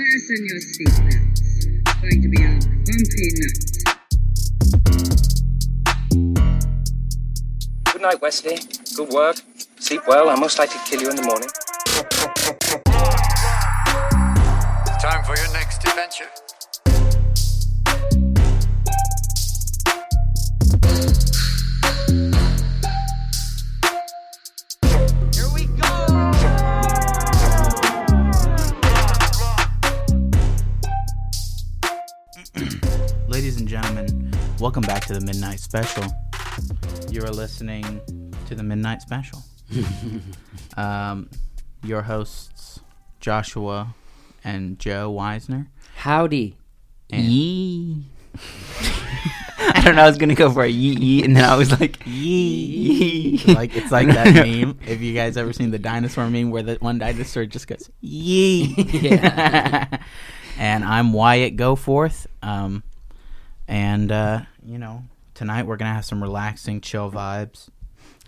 Fasten your seatbelts. It's going to be a bumpy night. Good night, Wesley. Good work. Sleep well. I'll most likely kill you in the morning. Time for your next adventure. Welcome back to the Midnight Special. You are listening to the Midnight Special. um, your hosts, Joshua and Joe Weisner. Howdy. And Yee. I don't know. I was gonna go for a yee yee, and then I was like Yee. yee. like it's like that meme. If you guys ever seen the dinosaur meme where the one dinosaur just goes yee. Yeah. and I'm Wyatt Goforth. Um, and uh, you know, tonight we're gonna have some relaxing, chill vibes.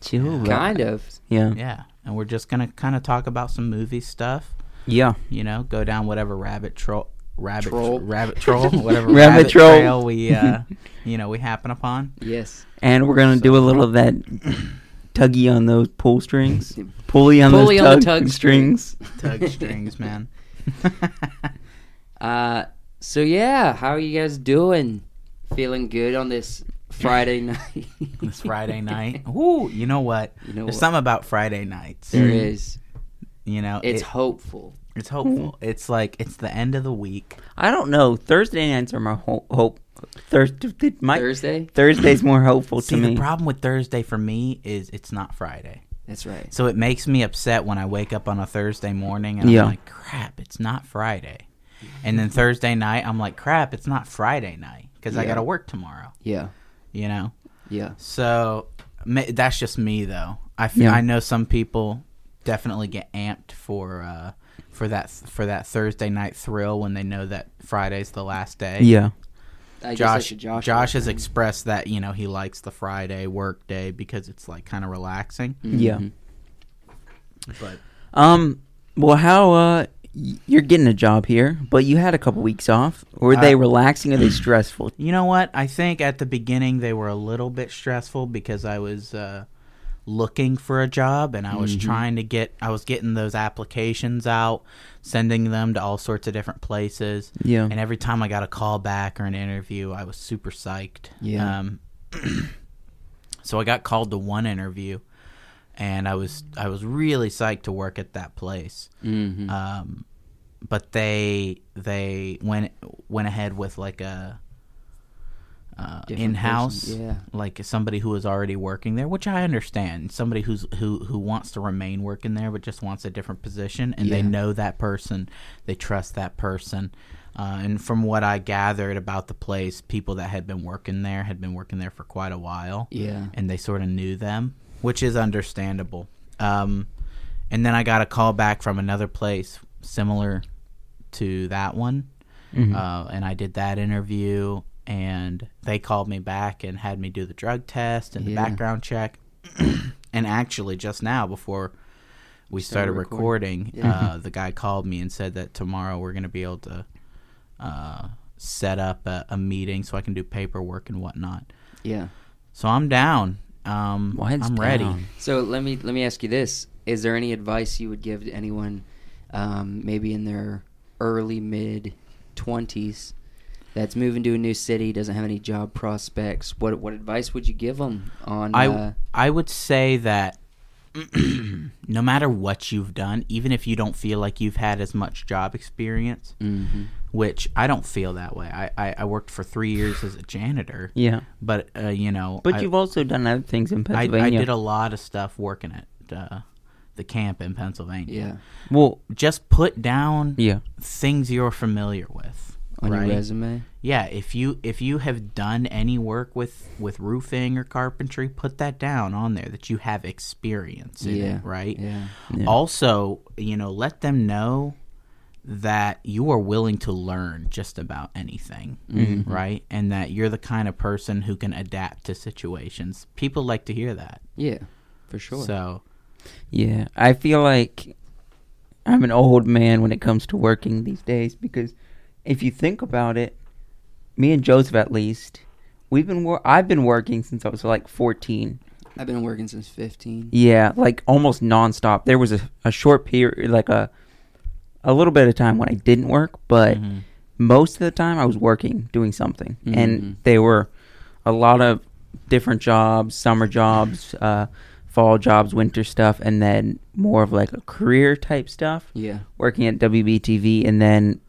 Chill. Kind of. Yeah. Yeah, and we're just gonna kind of talk about some movie stuff. Yeah. You know, go down whatever rabbit troll, rabbit Troll. rabbit troll, whatever Rabbit rabbit, troll. trail we, uh, you know, we happen upon. Yes. And we're gonna do a little of that tuggy on those pull strings, pulley on Pulley those on the tug, tug strings. Tug strings, man. Uh. So yeah, how are you guys doing? Feeling good on this Friday night? this Friday night. Ooh, you know what? You know There's what? something about Friday nights. There Mm. is. You know, It's it- hopeful. it's hopeful. It's like it's the end of the week. I don't know. Thursday nights are my ho- hope. Thursday, my Thursday. Thursday's more hopeful See, to me. the problem with Thursday for me is it's not Friday. That's right. So it makes me upset when I wake up on a Thursday morning and Yeah. I'm like, crap, it's not Friday. And then Thursday night, I'm like, crap, it's not Friday night because I Yeah. got to work tomorrow, Yeah. you know? Yeah. So ma- that's just me, though. I, f- Yeah. I know some people definitely get amped for uh, for that for that Thursday night thrill when they know that Friday's the last day. yeah. I Josh Josh. Josh has expressed that you know he likes the Friday work day because it's like kind of relaxing. Yeah. Mhm. But Um. Well, how uh, y- you're getting a job here, but you had a couple weeks off. Were they Uh, relaxing or they stressful? You know what? I think at the beginning they were a little bit stressful because I was uh, looking for a job and I was trying to get I was getting those applications out, sending them to all sorts of different places. Yeah. And every time I got a call back or an interview, I was super psyched. Yeah. Um, so I got called to one interview, and I was I was really psyched to work at that place. Mhm. Um, but they they went went ahead with like a uh, in house, yeah. like somebody who was already working there, which I understand. Somebody who's who who wants to remain working there, but just wants a different position, and they know that person, they trust that person. Uh, and from what I gathered about the place, people that had been working there had been working there for quite a while Yeah. and they sort of knew them, which is understandable. Um, and then I got a call back from another place similar to that one, Mhm. uh, and I did that interview, and they called me back and had me do the drug test and the Yeah. background check. and actually, just now before we started, Started recording, recording. Yeah. uh, the guy called me and said that tomorrow we're going to be able to uh, set up a, a meeting so I can do paperwork and whatnot. Yeah. So I'm down. Um, Why I'm ready. down? So let me let me ask you this: Is there any advice you would give to anyone, um, maybe in their early mid twenties, that's moving to a new city, doesn't have any job prospects? What what advice would you give them on? I uh, I would say that no matter what you've done, even if you don't feel like you've had as much job experience, mhm. Which I don't feel that way. I, I, I worked for three years as a janitor, Yeah. but uh, you know, But I, you've also done other things in I, Pennsylvania. I did a lot of stuff working at uh, the camp in Pennsylvania. Yeah, well, Just put down yeah. things you're familiar with. on right? your resume. Yeah, if you if you have done any work with with roofing or carpentry, put that down on there that you have experience in Yeah, it, right? Yeah, Yeah. Also, you know, let them know that you are willing to learn just about anything, Mm-hmm. right? And that you're the kind of person who can adapt to situations. People like to hear that. yeah, for sure. So, Yeah, I feel like I'm an old man when it comes to working these days because if you think about it, me and Joseph at least, we've been wor- I've been working since I was like 14. I've been working since 15. Yeah, like almost nonstop. There was a, a short period, like a a little bit of time when I didn't work, but Mhm. most of the time I was working, doing something, Mhm. and they were a lot of different jobs, summer jobs, uh, fall jobs, winter stuff, and then more of like a career type stuff. Yeah. Working at WBTV, and then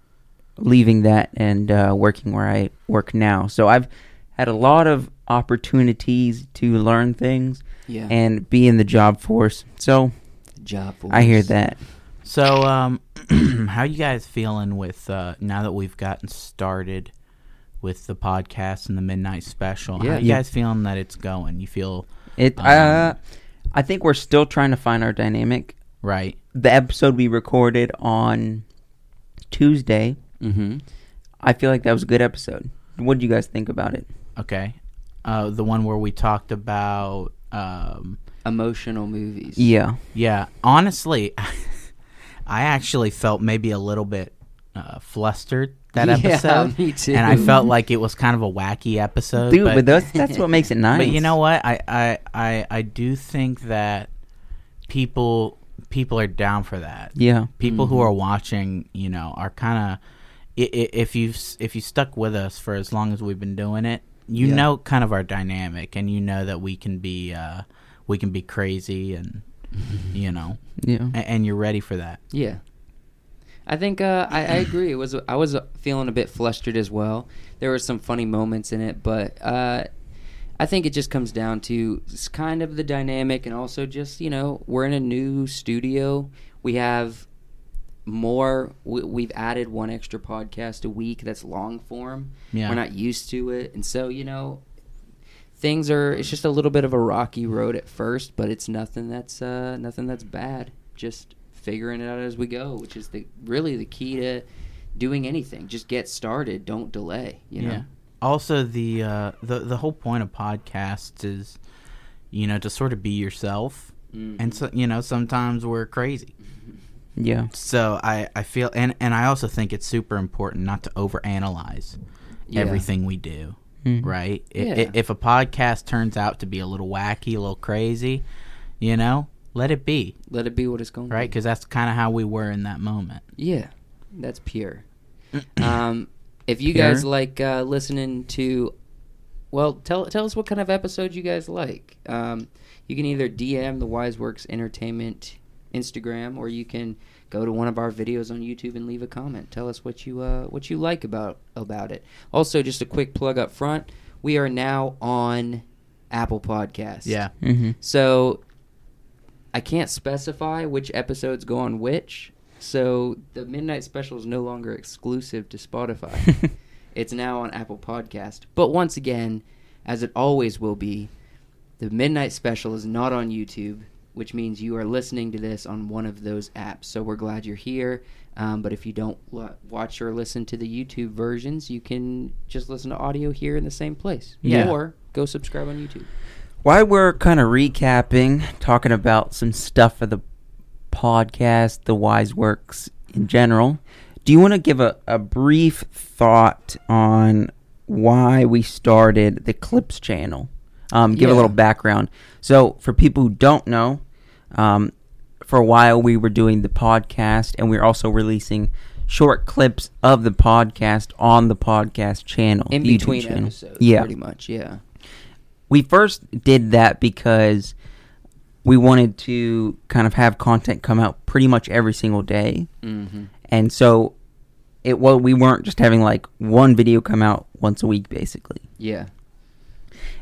leaving that and uh, working where I work now. So I've had a lot of opportunities to learn things Yeah. and be in the job force. So job. I hear that. So, um, how you guys feeling with uh, now that we've gotten started with the podcast and the midnight special? Yeah. how you Yeah. guys feeling that it's going? You feel It. Um, uh, I think we're still trying to find our dynamic. right? The episode we recorded on Tuesday, Mhm. I feel like that was a good episode. What do you guys think about it? Okay, uh, the one where we talked about, um, Emotional movies. Yeah. yeah. Honestly, I actually felt maybe a little bit uh, flustered that Yeah, episode, me too. and I felt like it was kind of a wacky episode. Dude, but, that's that's what makes it nice. But you know what? I, I, I, I do think that people people are down for that. Yeah. People Mm-hmm. who are watching, you know, are kind of if you if you stuck with us for as long as we've been doing it, you Yeah. know kind of our dynamic, and you know that we can be uh, we can be crazy, and you know, Yeah. and, and you're ready for that. Yeah. I think uh, I, I agree. It was I was feeling a bit flustered as well. There were some funny moments in it, but uh, I think it just comes down to s- kind of the dynamic, and also just you know we're in a new studio. We have more. We, we've added one extra podcast a week that's long form. Yeah. We're not used to it, and so you know things are. It's just a little bit of a rocky road at first, but it's nothing that's uh, nothing that's bad. Just figuring it out as we go, which is the really the key to doing anything. Just get started. Don't delay. You know. Yeah. Also, the uh, the the whole point of podcasts is, you know, to sort of be yourself, Mhm. and so you know sometimes we're crazy. Yeah. So I I feel and and I also think it's super important not to overanalyze Yeah. everything we do. Mhm. Right? Yeah. i- If a podcast turns out to be a little wacky, a little crazy, you know, let it be. Let it be what it's going. to Right? Because that's kind of how we were in that moment. Yeah, that's pure. um, if you Pure? guys like uh, listening to, well, tell tell us what kind of episodes you guys like. Um, you can either DM the WiseWorks Entertainment Instagram, or you can go to one of our videos on YouTube and leave a comment. Tell us what you uh, what you like about about it. Also, just a quick plug up front: we are now on Apple Podcasts. Yeah. Mm-hmm. So I can't specify which episodes go on which. So the midnight special is no longer exclusive to Spotify. it's now on Apple Podcast. But once again, as it always will be, the midnight special is not on YouTube, which means you are listening to this on one of those apps. So we're glad you're here. Um, but if you don't watch or listen to the YouTube versions, you can just listen to audio here in the same place. Yeah. Or go subscribe on YouTube. While we're kind of recapping, talking about some stuff for the podcast, the Wise Works in general, do you want to give a, a brief thought on why we started the Clips channel? Um, give a little background. So, for people who don't know, um, for a while we were doing the podcast and we are also releasing short clips of the podcast on the podcast channel. In between channel. episodes, Yeah pretty much, yeah. we first did that because we wanted to kind of have content come out pretty much every single day Mm-hmm. and so it well we weren't just having like one video come out once a week basically Yeah.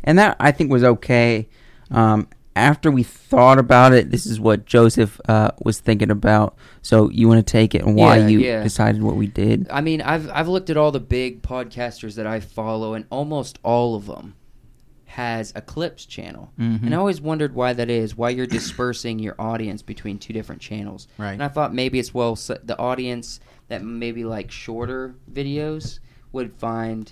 And that i think was okay um, after we thought about it this is what joseph uh, was thinking about so you want to take it and why Yeah, you yeah. decided what we did I mean, I've I've looked at all the big podcasters that I follow, and almost all of them has a clips channel. Mhm. And I always wondered why that is. Why you're dispersing your audience between two different channels. Right. And I thought maybe it's well so the audience that maybe like shorter videos would find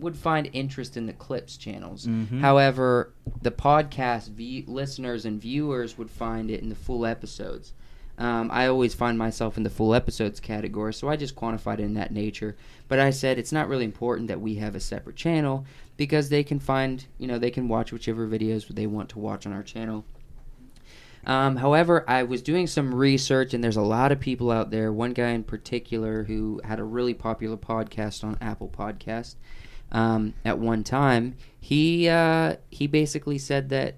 would find interest in the clips channels. Mhm. However, the podcast view- listeners and viewers would find it in the full episodes. Um, I always find myself in the full episodes category, so I just quantified it in that nature. But I said it's not really important that we have a separate channel because they can find, you know, they can watch whichever videos they want to watch on our channel. Um, however, I was doing some research, and there's a lot of people out there. One guy in particular who had a really popular podcast on Apple Podcast um, at one time. He uh, he basically said that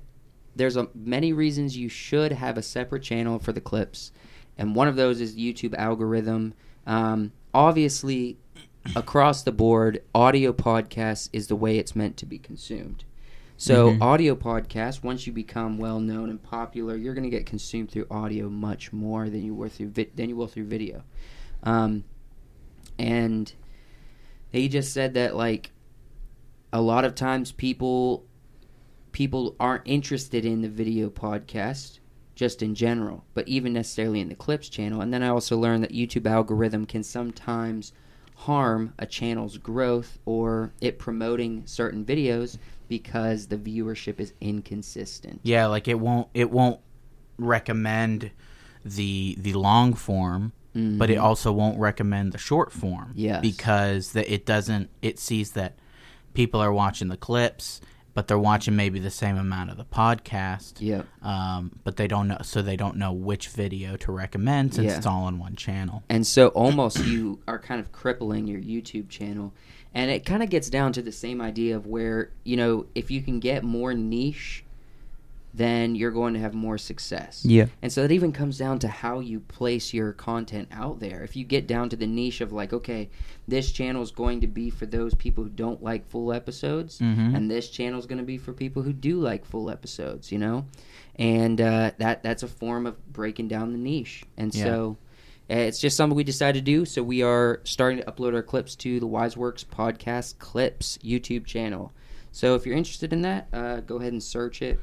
there's a, many reasons you should have a separate channel for the clips, and one of those is YouTube algorithm. Um, obviously, across the board, audio podcasts is the way it's meant to be consumed. So, Mhm. audio podcasts, once you become well known and popular, you're going to get consumed through audio much more than you were through vi- than you will through video. Um, and he just said that like a lot of times people people aren't interested in the video podcast just in general, but even necessarily in the clips channel. And then I also learned that YouTube algorithm can sometimes harm a channel's growth or it promoting certain videos because the viewership is inconsistent. Yeah, like it won't it won't recommend the the long form, but it Mhm. also won't recommend the short form. Yes. because that it doesn't it sees that people are watching the clips, but they're watching maybe the same amount of the podcast. Yep. Um, but they don't know, so they don't know which video to recommend since Yeah. it's all in one channel. And so almost you are kind of crippling your YouTube channel. And it kind of gets down to the same idea of where, you know, if you can get more niche, then you're going to have more success. Yeah. And so it even comes down to how you place your content out there. If you get down to the niche of like, okay, this channel is going to be for those people who don't like full episodes, Mhm. and this channel is going to be for people who do like full episodes, you know? And uh, that that's a form of breaking down the niche. And Yeah. so uh, it's just something we decided to do. So we are starting to upload our clips to the Wiseworks Podcast Clips YouTube channel. So if you're interested in that, uh, go ahead and search it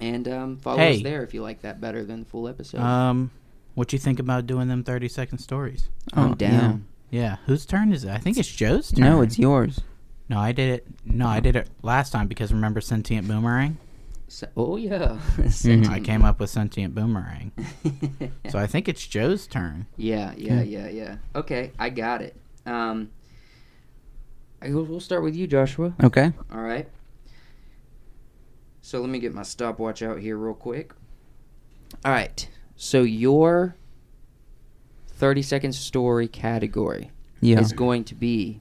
and um, follow Hey. us there if you like that better than the full episode. Um, what you think about doing them thirty second stories? I'm Oh, down. Yeah, whose turn is it? I think it's Joe's turn. No, it's yours. No, I did it. No, I did it last time because remember sentient boomerang? So, oh yeah, Mhm. I came up with sentient boomerang. So I think it's Joe's turn. yeah, yeah, yeah, yeah. Okay, I got it. Um, I, we'll we'll start with you, Joshua. Okay. All right. So let me get my stopwatch out here real quick. All right. So your 30 second story category Yeah. is going to be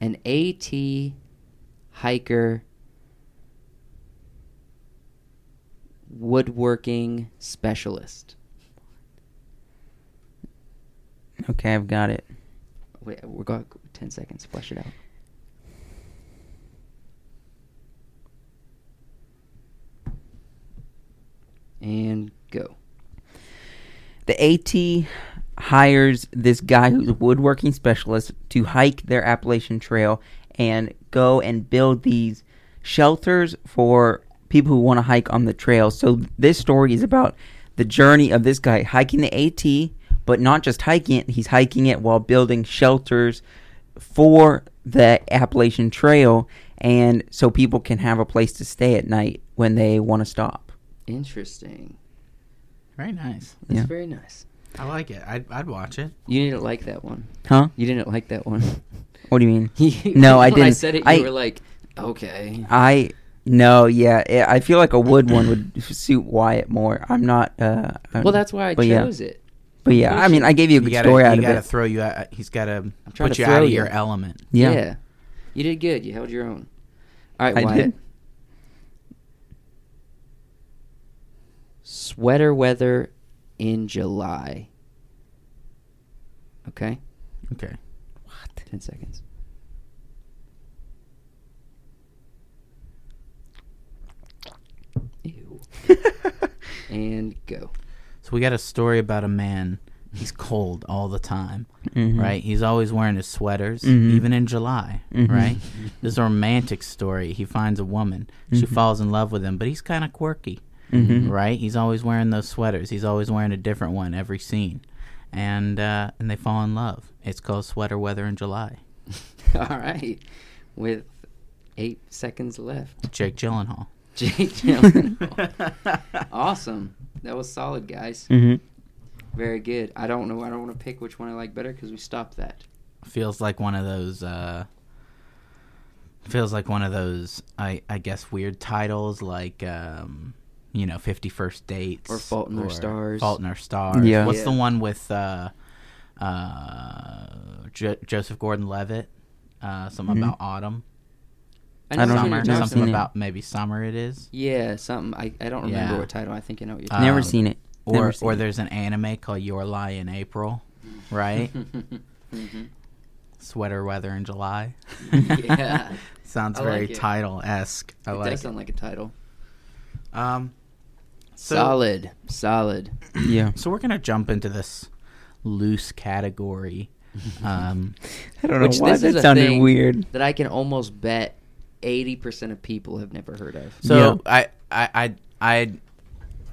an AT hiker woodworking specialist. Okay, I've got it. Wait, we're going 10 seconds. Flesh it out. And go. The AT hires this guy who's a woodworking specialist to hike their Appalachian Trail and go and build these shelters for people who want to hike on the trail. So this story is about the journey of this guy hiking the AT, but not just hiking it, he's hiking it while building shelters for the Appalachian Trail and so people can have a place to stay at night when they want to stop. Interesting. Very nice. That's Yeah. very nice. I like it. I'd, I'd watch it. You didn't like that one. Huh? You didn't like that one. What do you mean? You- No, I when I didn't. said it, you I- were like, okay. I no, yeah, eh, I feel like a wood one would suit Wyatt more. I'm not. uh I'm- Well, that's why I but yeah. chose it. But yeah, I mean, I gave you a You good gotta, story you out of gotta throw you out. He's got to put you out of you. your element. Yeah, You did good. You held your own. All right, I Wyatt. did. Sweater weather in July. Okay? Okay. What? 10 seconds. Ew. and go. So we got a story about a man. He's cold all the time, Mhm. right? He's always wearing his sweaters, Mhm. even in July, Mhm. right? This is a romantic story. He finds a woman. She Mhm. falls in love with him, but he's kind of quirky, Mhm. right? He's always wearing those sweaters. He's always wearing a different one every scene, and uh, and they fall in love. It's called Sweater Weather in July. All right. With eight seconds left. Jake Gyllenhaal. Jake Gyllenhaal. awesome. That was solid, guys. hmm Very good. I don't know. I don't want to pick which one I like better because we stopped that. feels like one of those uh feels like one of those i i guess weird titles like um you know 50 First Dates Or Fault in Our Stars. fault in our stars Yeah. what's Yeah. the one with uh uh jo- joseph gordon-levitt uh something Mhm. about autumn I don't know know. what summer you're Never talking something seen it. about maybe summer it is Yeah, something. I, I don't remember Yeah. what title. I think I know what you're talking Never Um, seen it. or seen or it. there's an anime called your lie in april right Mhm. sweater weather in july yeah. sounds I very like title-esque i it like does it sound like a title. um so, solid. Solid. yeah. So we're gonna jump into this loose category. Um, I don't know Which why this is that a sounded thing weird. That I can almost bet 80% of people have never heard of. so I, I, I, I'd,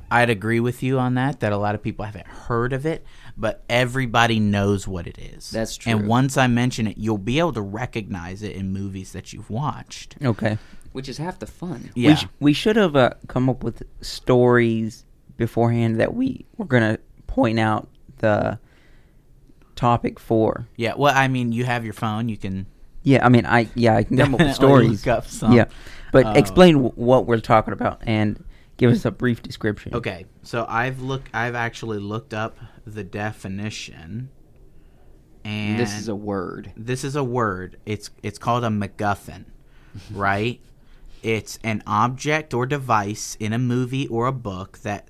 I'd agree with you on that. That a lot of people haven't heard of it, but everybody knows what it is. That's true. And once I mention it, you'll be able to recognize it in movies that you've watched. Okay. Which is half the fun. Yeah. We, sh- we should have uh, come up with stories beforehand that we were gonna point out the topic for. yeah. Well, I mean, you have your phone. You can Yeah, I mean, I yeah, I can come up with definitely stories. look up some. Yeah, but Uh, explain w- what we're talking about and give us a brief description. Okay, so I've look. I've actually looked up the definition, and this is a word. this is a word. It's it's called a MacGuffin, right? It's an object or device in a movie or a book that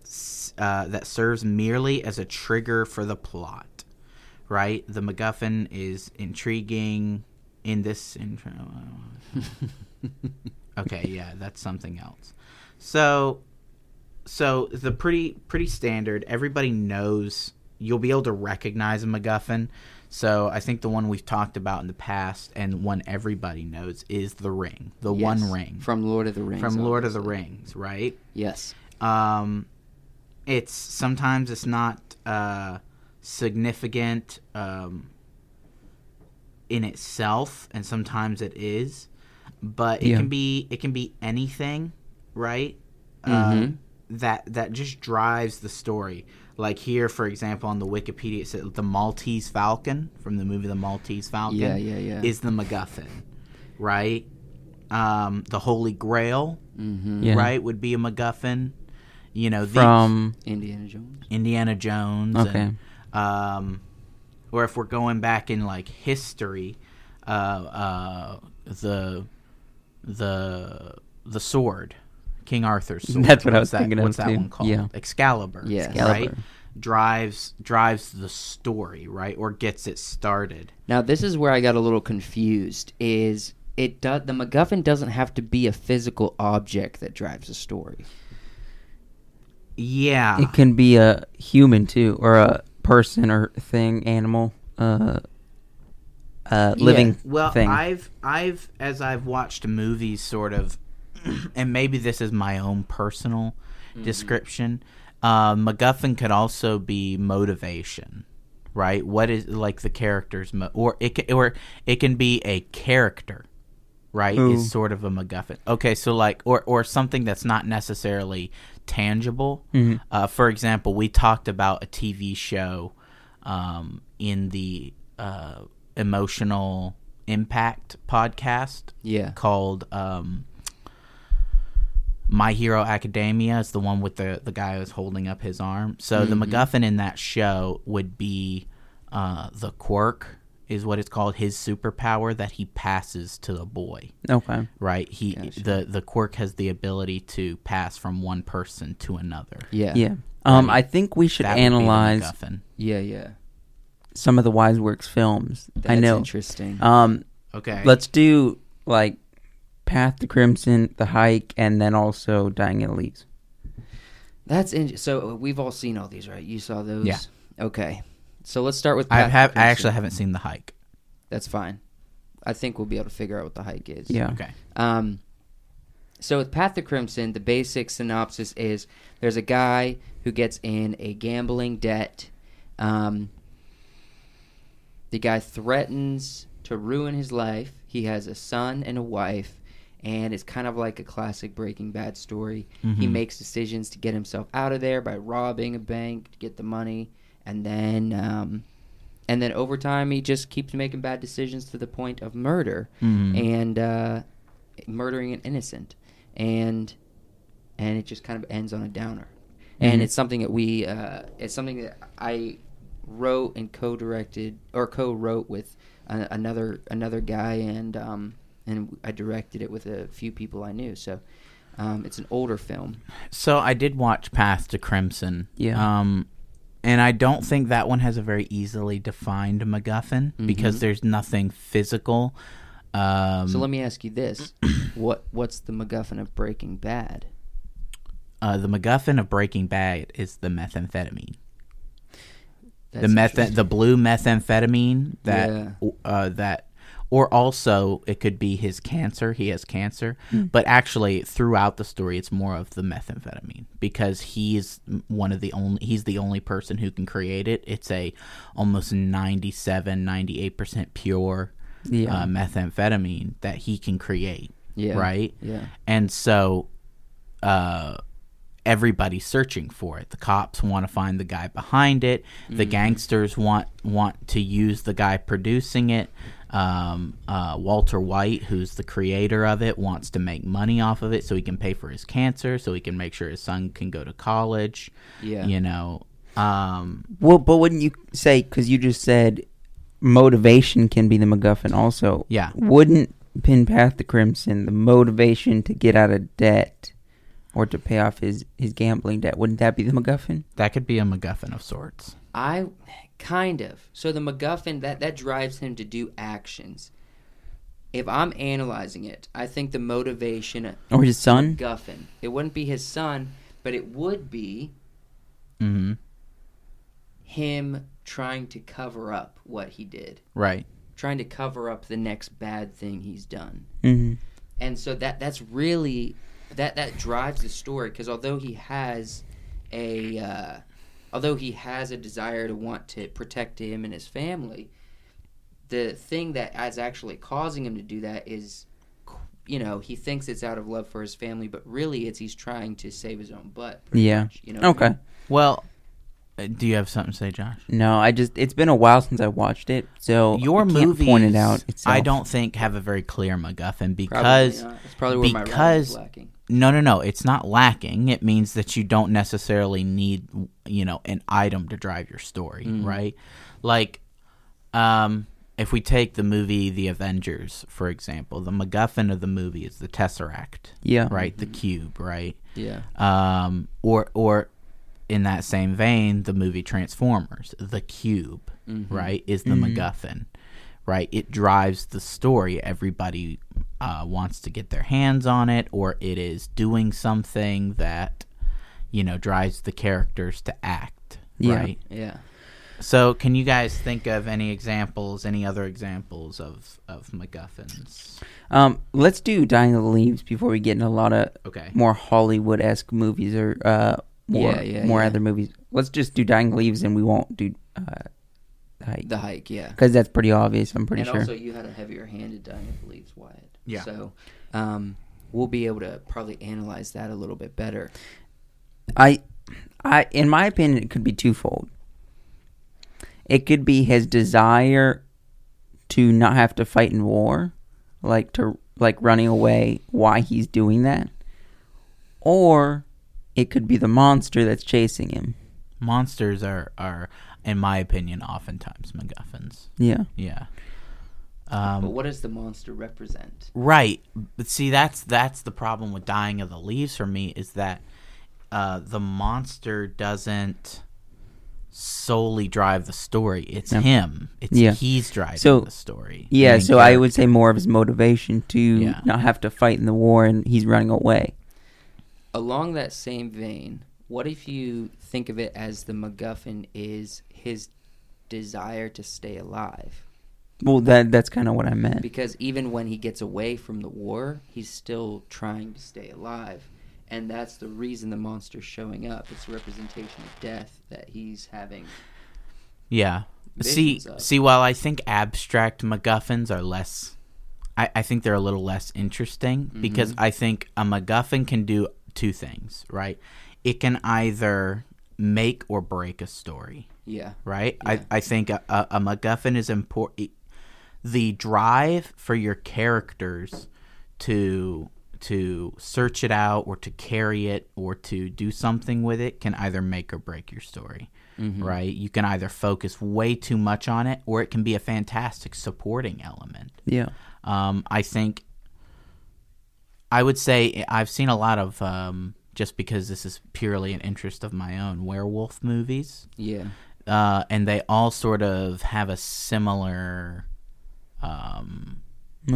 uh, that serves merely as a trigger for the plot, right? The MacGuffin is intriguing in this. Intro. okay, yeah, that's something else. So, so the pretty pretty standard. Everybody knows. You'll be able to recognize a MacGuffin. So I think the one we've talked about in the past and one everybody knows is the ring, the Yes. one ring From Lord of the Rings. from Lord of the. Rings, right? Yes. Um, it's sometimes it's not uh, significant um, in itself, and sometimes it is. But it Yeah. can be it can be anything, right? Uh, that that just drives the story. Like here, for example, on the Wikipedia, it says the Maltese Falcon from the movie The Maltese Falcon Yeah, yeah, yeah. is the MacGuffin, right? Um, the Holy Grail, Mm-hmm. Yeah. right, would be a MacGuffin. You know, the From Indiana Jones. Indiana Jones. Okay. And, um, or if we're going back in like history, uh, uh, the the the sword, King Arthur's sword. That's what I What's was that, thinking of, What's that too. one called? Yeah. Excalibur. Yeah. Right. Excalibur. Drives drives the story right, or gets it started. Now this is where I got a little confused. Is it does the MacGuffin doesn't have to be a physical object that drives a story. Yeah. it can be a human too, or a person or thing, animal, uh, uh, Yeah. living Well, thing. I've I've as I've watched movies, sort of, and maybe this is my own personal Mm-hmm. description. Uh, MacGuffin could also be motivation, right? What is like the character's mo- or it can, or it can be a character, right? Ooh. Is sort of a MacGuffin. Okay, so like or or something that's not necessarily tangible. Mhm. Uh, for example, we talked about a TV show um, in the uh, emotional impact podcast Yeah. called um, My Hero Academia. Is the one with the the guy who's holding up his arm. So the MacGuffin in that show would be uh, the quirk. Is what it's called his superpower that he passes to the boy okay. right he Gotcha. the the quirk has the ability to pass from one person to another Yeah. Yeah. Um, mean, I think we should That would be the analyze MacGuffin. Yeah. Yeah. some of the Wise Works films. That's I know. interesting. Um, okay let's do like Path to Crimson, The Hike, and then also Dying in the Leaves. That's in- so we've all seen all these, right? You saw those. Yeah. Okay. So let's start with. i Path to have i actually haven't seen the hike That's fine. I think we'll be able to figure out what the hike is. Yeah. okay Um, so with Path to Crimson, the basic synopsis is there's a guy who gets in a gambling debt. Um, the guy threatens to ruin his life. He has a son and a wife, and it's kind of like a classic Breaking Bad story. He Mhm. makes decisions to get himself out of there by robbing a bank to get the money, and then um, and then over time he just keeps making bad decisions to the point of murder Mhm. and uh, murdering an innocent, and and it just kind of ends on a downer. And Mhm. it's something that we uh, it's something that I wrote and co-directed or co-wrote with a, another another guy and um, and I directed it with a few people I knew. So um, it's an older film. So I did watch Path to Crimson. Yeah. Um, and I don't think that one has a very easily defined MacGuffin because Mhm. there's nothing physical. Um, so let me ask you this: what what's the MacGuffin of Breaking Bad? uh, the MacGuffin of Breaking Bad is the methamphetamine. That's the meth, the blue methamphetamine that Yeah. uh, that, or also it could be his cancer. He has cancer, Hmm. but actually throughout the story, it's more of the methamphetamine because he's one of the only. He's the only person who can create it. It's a almost 97, 98 percent pure Yeah. uh, methamphetamine that he can create. Yeah. Right. Yeah. And so, uh, everybody's searching for it. The cops want to find the guy behind it. The Mm-hmm. gangsters want want to use the guy producing it. Um, uh, Walter White, who's the creator of it, wants to make money off of it so he can pay for his cancer, so he can make sure his son can go to college. Yeah. You know. Um, Well, but wouldn't you say because you just said motivation can be the MacGuffin also? Yeah. Wouldn't Pin Path to Crimson the motivation to get out of debt or to pay off his his gambling debt? Wouldn't that be the MacGuffin? that could be a MacGuffin of sorts. I kind of. So the MacGuffin that that drives him to do actions. If I'm analyzing it, I think the motivation Or his son? MacGuffin. It wouldn't be his son, but it would be hmm him trying to cover up what he did, Right. trying to cover up the next bad thing he's done. hmm and so that that's really that that drives the story because although he has a uh, although he has a desire to want to protect him and his family the thing that is actually causing him to do that is you know he thinks it's out of love for his family but really it's he's trying to save his own butt Yeah. much, you know what I Okay. mean? Well, uh, do you have something to say, Josh? No, I just it's been a while since I watched it, so your movie can't movies point it out. Itself. I don't think have a very clear MacGuffin because not. That's probably where my because- is lacking no, no, no, it's not lacking. It means that you don't necessarily need you know an item to drive your story, Mhm. right? Like, um, if we take the movie The Avengers for example, the MacGuffin of the movie is the Tesseract, Yeah. right? The cube, right? yeah Um, or or in that same vein, the movie Transformers, the cube, Mhm. right, is the Mhm. MacGuffin, right? It drives the story. Everybody uh, wants to get their hands on it, or it is doing something that you know drives the characters to act, Yeah. right? yeah So, can you guys think of any examples, any other examples of of MacGuffins? Um, let's do Dying of the Leaves before we get in a lot of Okay. more Hollywood esque movies or uh more Yeah, yeah, more yeah. other movies. Let's just do Dying Leaves and we won't do uh hike the hike yeah because that's pretty obvious. I'm pretty and sure. also, you had a heavier handed Dying of the Leaves, Wyatt. Yeah. So, um, we'll be able to probably analyze that a little bit better. I, I, in my opinion, it could be twofold. It could be his desire to not have to fight in war, like to like running away. Why he's doing that, or it could be the monster that's chasing him. Monsters are are, in my opinion, oftentimes MacGuffins. Yeah, Yeah. But Um, what does the monster represent? right, but see, that's that's the problem with Dying of the Leaves for me is that uh, the monster doesn't solely drive the story. It's No. him. It's Yeah. he's driving So, the story. yeah. main So I would say more of his motivation to Yeah. not have to fight in the war, and he's running away. Along that same vein, what if you think of it as the MacGuffin is his desire to stay alive? Well, that that's kind of what I meant. Because even when he gets away from the war, he's still trying to stay alive. And that's the reason the monster's showing up. It's a representation of death that he's having. Yeah. See, of. see. While I think abstract MacGuffins are less I, I think they're a little less interesting mm-hmm. because I think a MacGuffin can do two things, right? It can either make or break a story, Yeah. right? I, I think a, a, a MacGuffin is important. The drive for your characters to to search it out or to carry it or to do something with it can either make or break your story, right? You can either focus way too much on it or it can be a fantastic supporting element. Yeah. Um, I think I would say I've seen a lot of um, just because this is purely an interest of my own werewolf movies, Yeah. uh, and they all sort of have a similar um,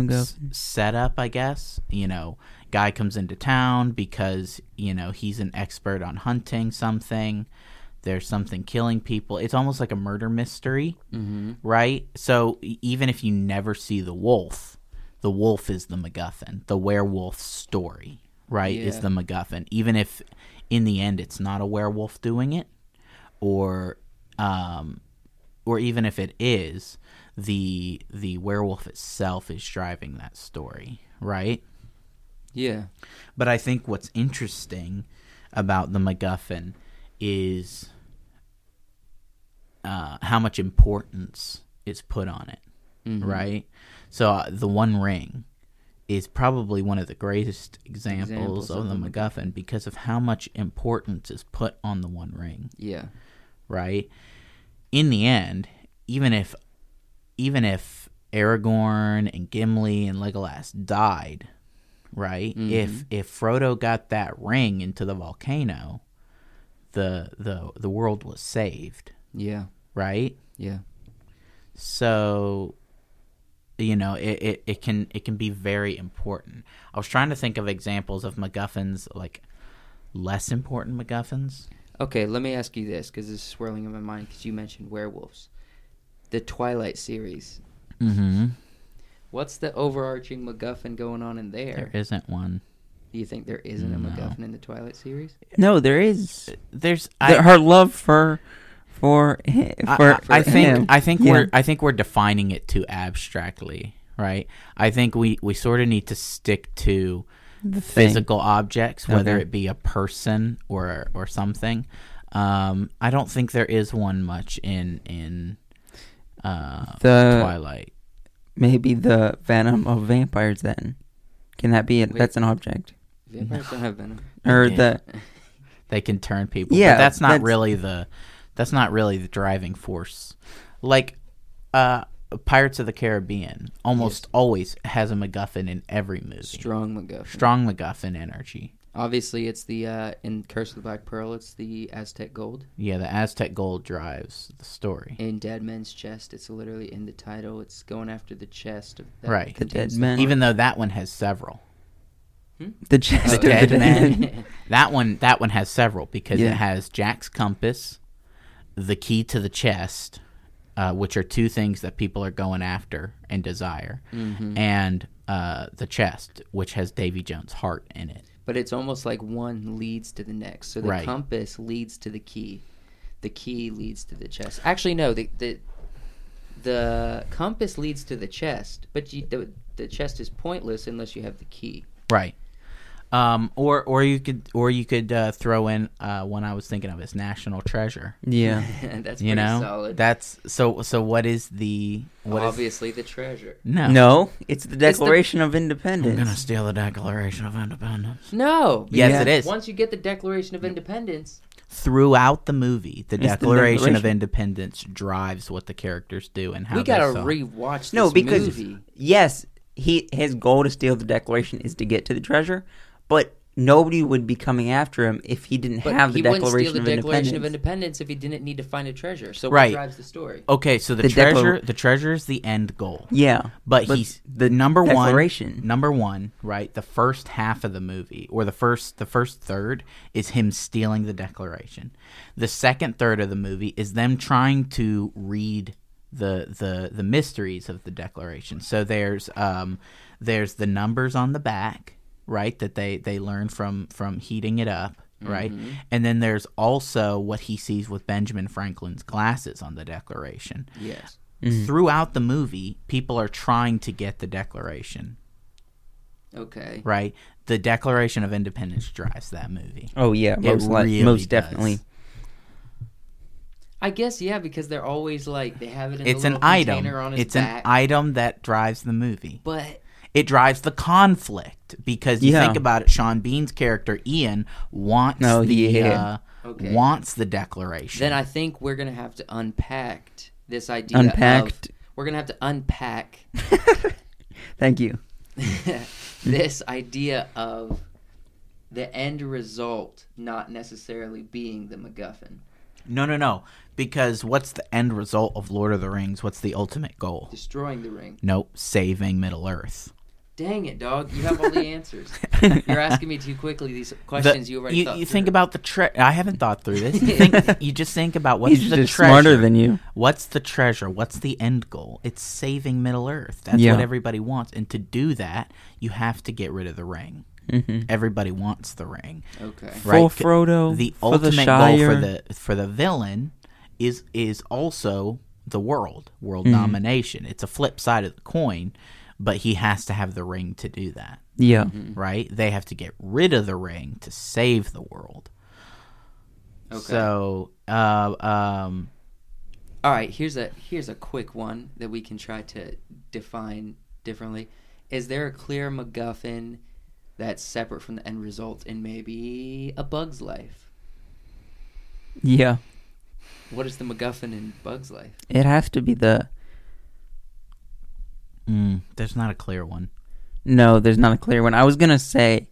s- setup, I guess. You know, guy comes into town because you know he's an expert on hunting something. There's something killing people. It's almost like a murder mystery, Mm-hmm. right? So even if you never see the wolf, the wolf is the MacGuffin. The werewolf story, right, is the MacGuffin. Even if in the end it's not a werewolf doing it, or um, or even if it is, the the werewolf itself is driving that story, right? Yeah. But I think what's interesting about the MacGuffin is uh, how much importance is put on it, Mm-hmm. right? So uh, the One Ring is probably one of the greatest examples, Examples of the the MacGuffin because of how much importance is put on the One Ring Yeah. right? In the end, even if even if Aragorn and Gimli and Legolas died, right? Mm-hmm. If if Frodo got that ring into the volcano, the the the world was saved, Yeah. right? Yeah. So you know, it, it, it can it can be very important. I was trying to think of examples of MacGuffins like less important MacGuffins. Okay, let me ask you this because this is swirling in my mind because you mentioned werewolves. The Twilight series. Mm-hmm. What's the overarching MacGuffin going on in there? There isn't one. Do you think there isn't a No. MacGuffin in the Twilight series? No, there is. There's I, her love for for hi- I- for, I, I think him. I think Yeah. we're I think we're defining it too abstractly, right? I think we we sort of need to stick to the thing. physical objects, whether Okay. it be a person or or something. Um, I don't think there is one much in in uh, The- Twilight. Maybe the venom of vampires. Then can that be? A, Wait. that's an object, Vampires don't have venom. or Okay. the They can turn people. Yeah, but that's not that's- really the that's not really the driving force. Like uh, Pirates of the Caribbean almost always has a MacGuffin in every movie. Strong MacGuffin. strong MacGuffin energy. Obviously, it's the uh, in Curse of the Black Pearl. It's the Aztec gold Yeah, the Aztec gold drives the story. in Dead Man's chest. It's literally in the title. It's going after the chest of that Right. The dead man. Even though that one has several. the chest The of the dead dead man. That one that one has several because Yeah. it has Jack's compass, the key to the chest, uh, which are two things that people are going after and desire, Mhm. and uh, the chest, which has Davy Jones' heart in it. But it's almost like one leads to the next. So the Right. compass leads to the key. The key leads to the chest. Actually, no. The the, the compass leads to the chest, but you, the the chest is pointless unless you have the key. Right. Um, or or you could or you could uh, throw in uh, one I was thinking of as national treasure. Yeah. That's you pretty know, solid. that's so. So what is the what is Obviously, the treasure. no No, it's the the- Declaration of Independence. I'm gonna steal the Declaration of Independence. No. Yes, Yeah. it is. Once you get the Declaration of Independence, Throughout the movie, the It's the Declaration of Independence drives what the characters do and how we gotta saw- rewatch this no, because movie. yes, he his goal to steal the Declaration is to get to the treasure, but nobody would be coming after him if he didn't But have the he wouldn't steal Declaration the of Declaration Independence. of Independence if he didn't need to find a treasure. So Right. what drives the story? Okay, so the, The treasure, declar- the treasure is the end goal. yeah, But, But he's the number one. Declaration. Number one, right? The first half of the movie, or the first, the first third, is him stealing the Declaration. The second third of the movie is them trying to read the the the mysteries of the Declaration. So there's um there's the numbers on the back, right? That they they learn from from heating it up. Right, and then there's also what he sees with Benjamin Franklin's glasses on the Declaration Yes. Mhm. throughout the movie, people are trying to get the Declaration, Okay. right? The Declaration of Independence drives that movie. Oh yeah, most li- really most does. definitely. I guess yeah, because they're always like they have it in It's a an little item. container on his It's back. an item that drives the movie. but It drives the conflict because you Yeah. think about it. Sean Bean's character Ian wants Oh, the yeah. uh, Okay. wants the Declaration. then I think we're gonna have to unpack this idea. Unpacked. Of, we're gonna have to unpack Thank you. this idea of the end result not necessarily being the MacGuffin. no, no, no. Because what's the end result of Lord of the Rings? What's the ultimate goal? Destroying the ring. Nope, saving Middle Earth. Dang it, dog! You have all the answers. You're asking me too quickly these questions The- you already you, thought you through. think about the tre- I haven't thought through this. You, think, you just think about what's He's the just treasure. smarter than you. What's the treasure? What's the end goal? It's saving Middle Earth. That's Yeah. what everybody wants. And to do that, you have to get rid of the ring. hmm Everybody wants the ring. Okay. Full Right. Frodo. The for the ultimate goal for the for the villain is is also the world, world Mhm. domination. It's a flip side of the coin, but he has to have the ring to do that, Yeah. right? They have to get rid of the ring to save the world. Okay. So, uh, um, All right, here's a here's a quick one that we can try to define differently. Is there a clear MacGuffin that's separate from the end result in maybe a Bug's life? Yeah. What is the MacGuffin in Bug's life? It has to be the. Mm, there's not a clear one. No, there's not a clear one. I was gonna say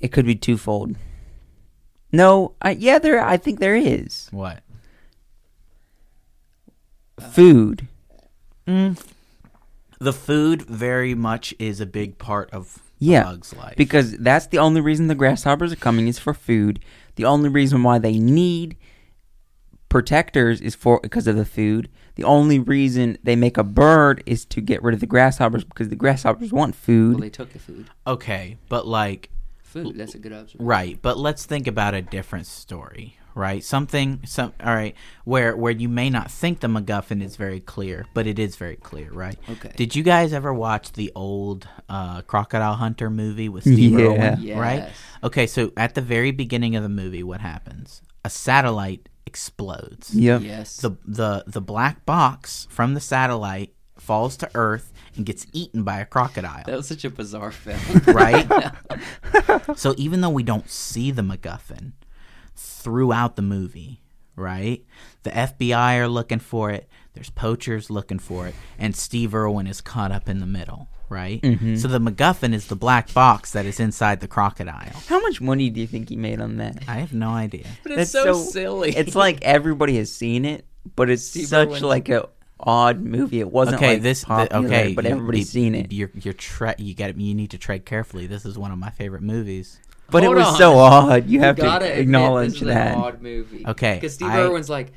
it could be twofold. No, I, yeah, there. I think there is What? food. Mm. The food very much is a big part of a Yeah, bug's life because that's the only reason the grasshoppers are coming is for food. The only reason why they need protectors is for because of the food. The only reason they make a bird is to get rid of the grasshoppers because the grasshoppers want food. Well, they took the food. okay, but like Food. That's a good observation. Right, but let's think about a different story, right? Something, some, all right, where where you may not think the MacGuffin is very clear, but it is very clear, right? Okay. Did you guys ever watch the old uh, Crocodile Hunter movie with Steve Yeah. Irwin? Right. Okay, so at the very beginning of the movie, what happens? A satellite explodes. Yep. Yes. The the the black box from the satellite falls to Earth and gets eaten by a crocodile. that was such a bizarre film. right? so even though we don't see the MacGuffin throughout the movie, right? The FBI are looking for it. There's poachers looking for it, and Steve Irwin is caught up in the middle, right? Mhm. So the MacGuffin is the black box that is inside the crocodile. How much money do you think he made on that? I have no idea. but That's so- silly. It's like everybody has seen it, but it's Steve such Irwin. like a odd movie. It wasn't okay, like this the- okay, but you- everybody's seen it. You're you're tre- you got you need to tread carefully. This is one of my favorite movies. But Hold it was on. so odd. You have gotta to admit acknowledge this is that. An odd movie. Okay, Because Steve I- Irwin's like,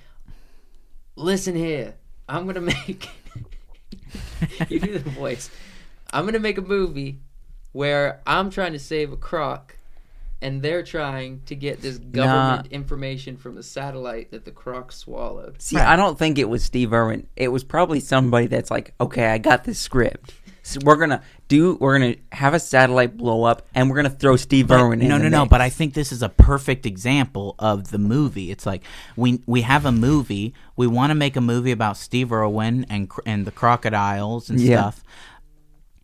listen here, I'm gonna make. you do the voice. I'm gonna make a movie where I'm trying to save a croc, and they're trying to get this government information from the satellite that the croc swallowed. See, I don't think it was Steve Irwin. It was probably somebody that's like, okay, I got this script. So we're gonna do. We're gonna have a satellite blow up, and we're gonna throw Steve But- Irwin in. no, the no, no. mix. But I think this is a perfect example of the movie. It's like we we have a movie. We want to make a movie about Steve Irwin and cr- and the crocodiles and Yeah. stuff.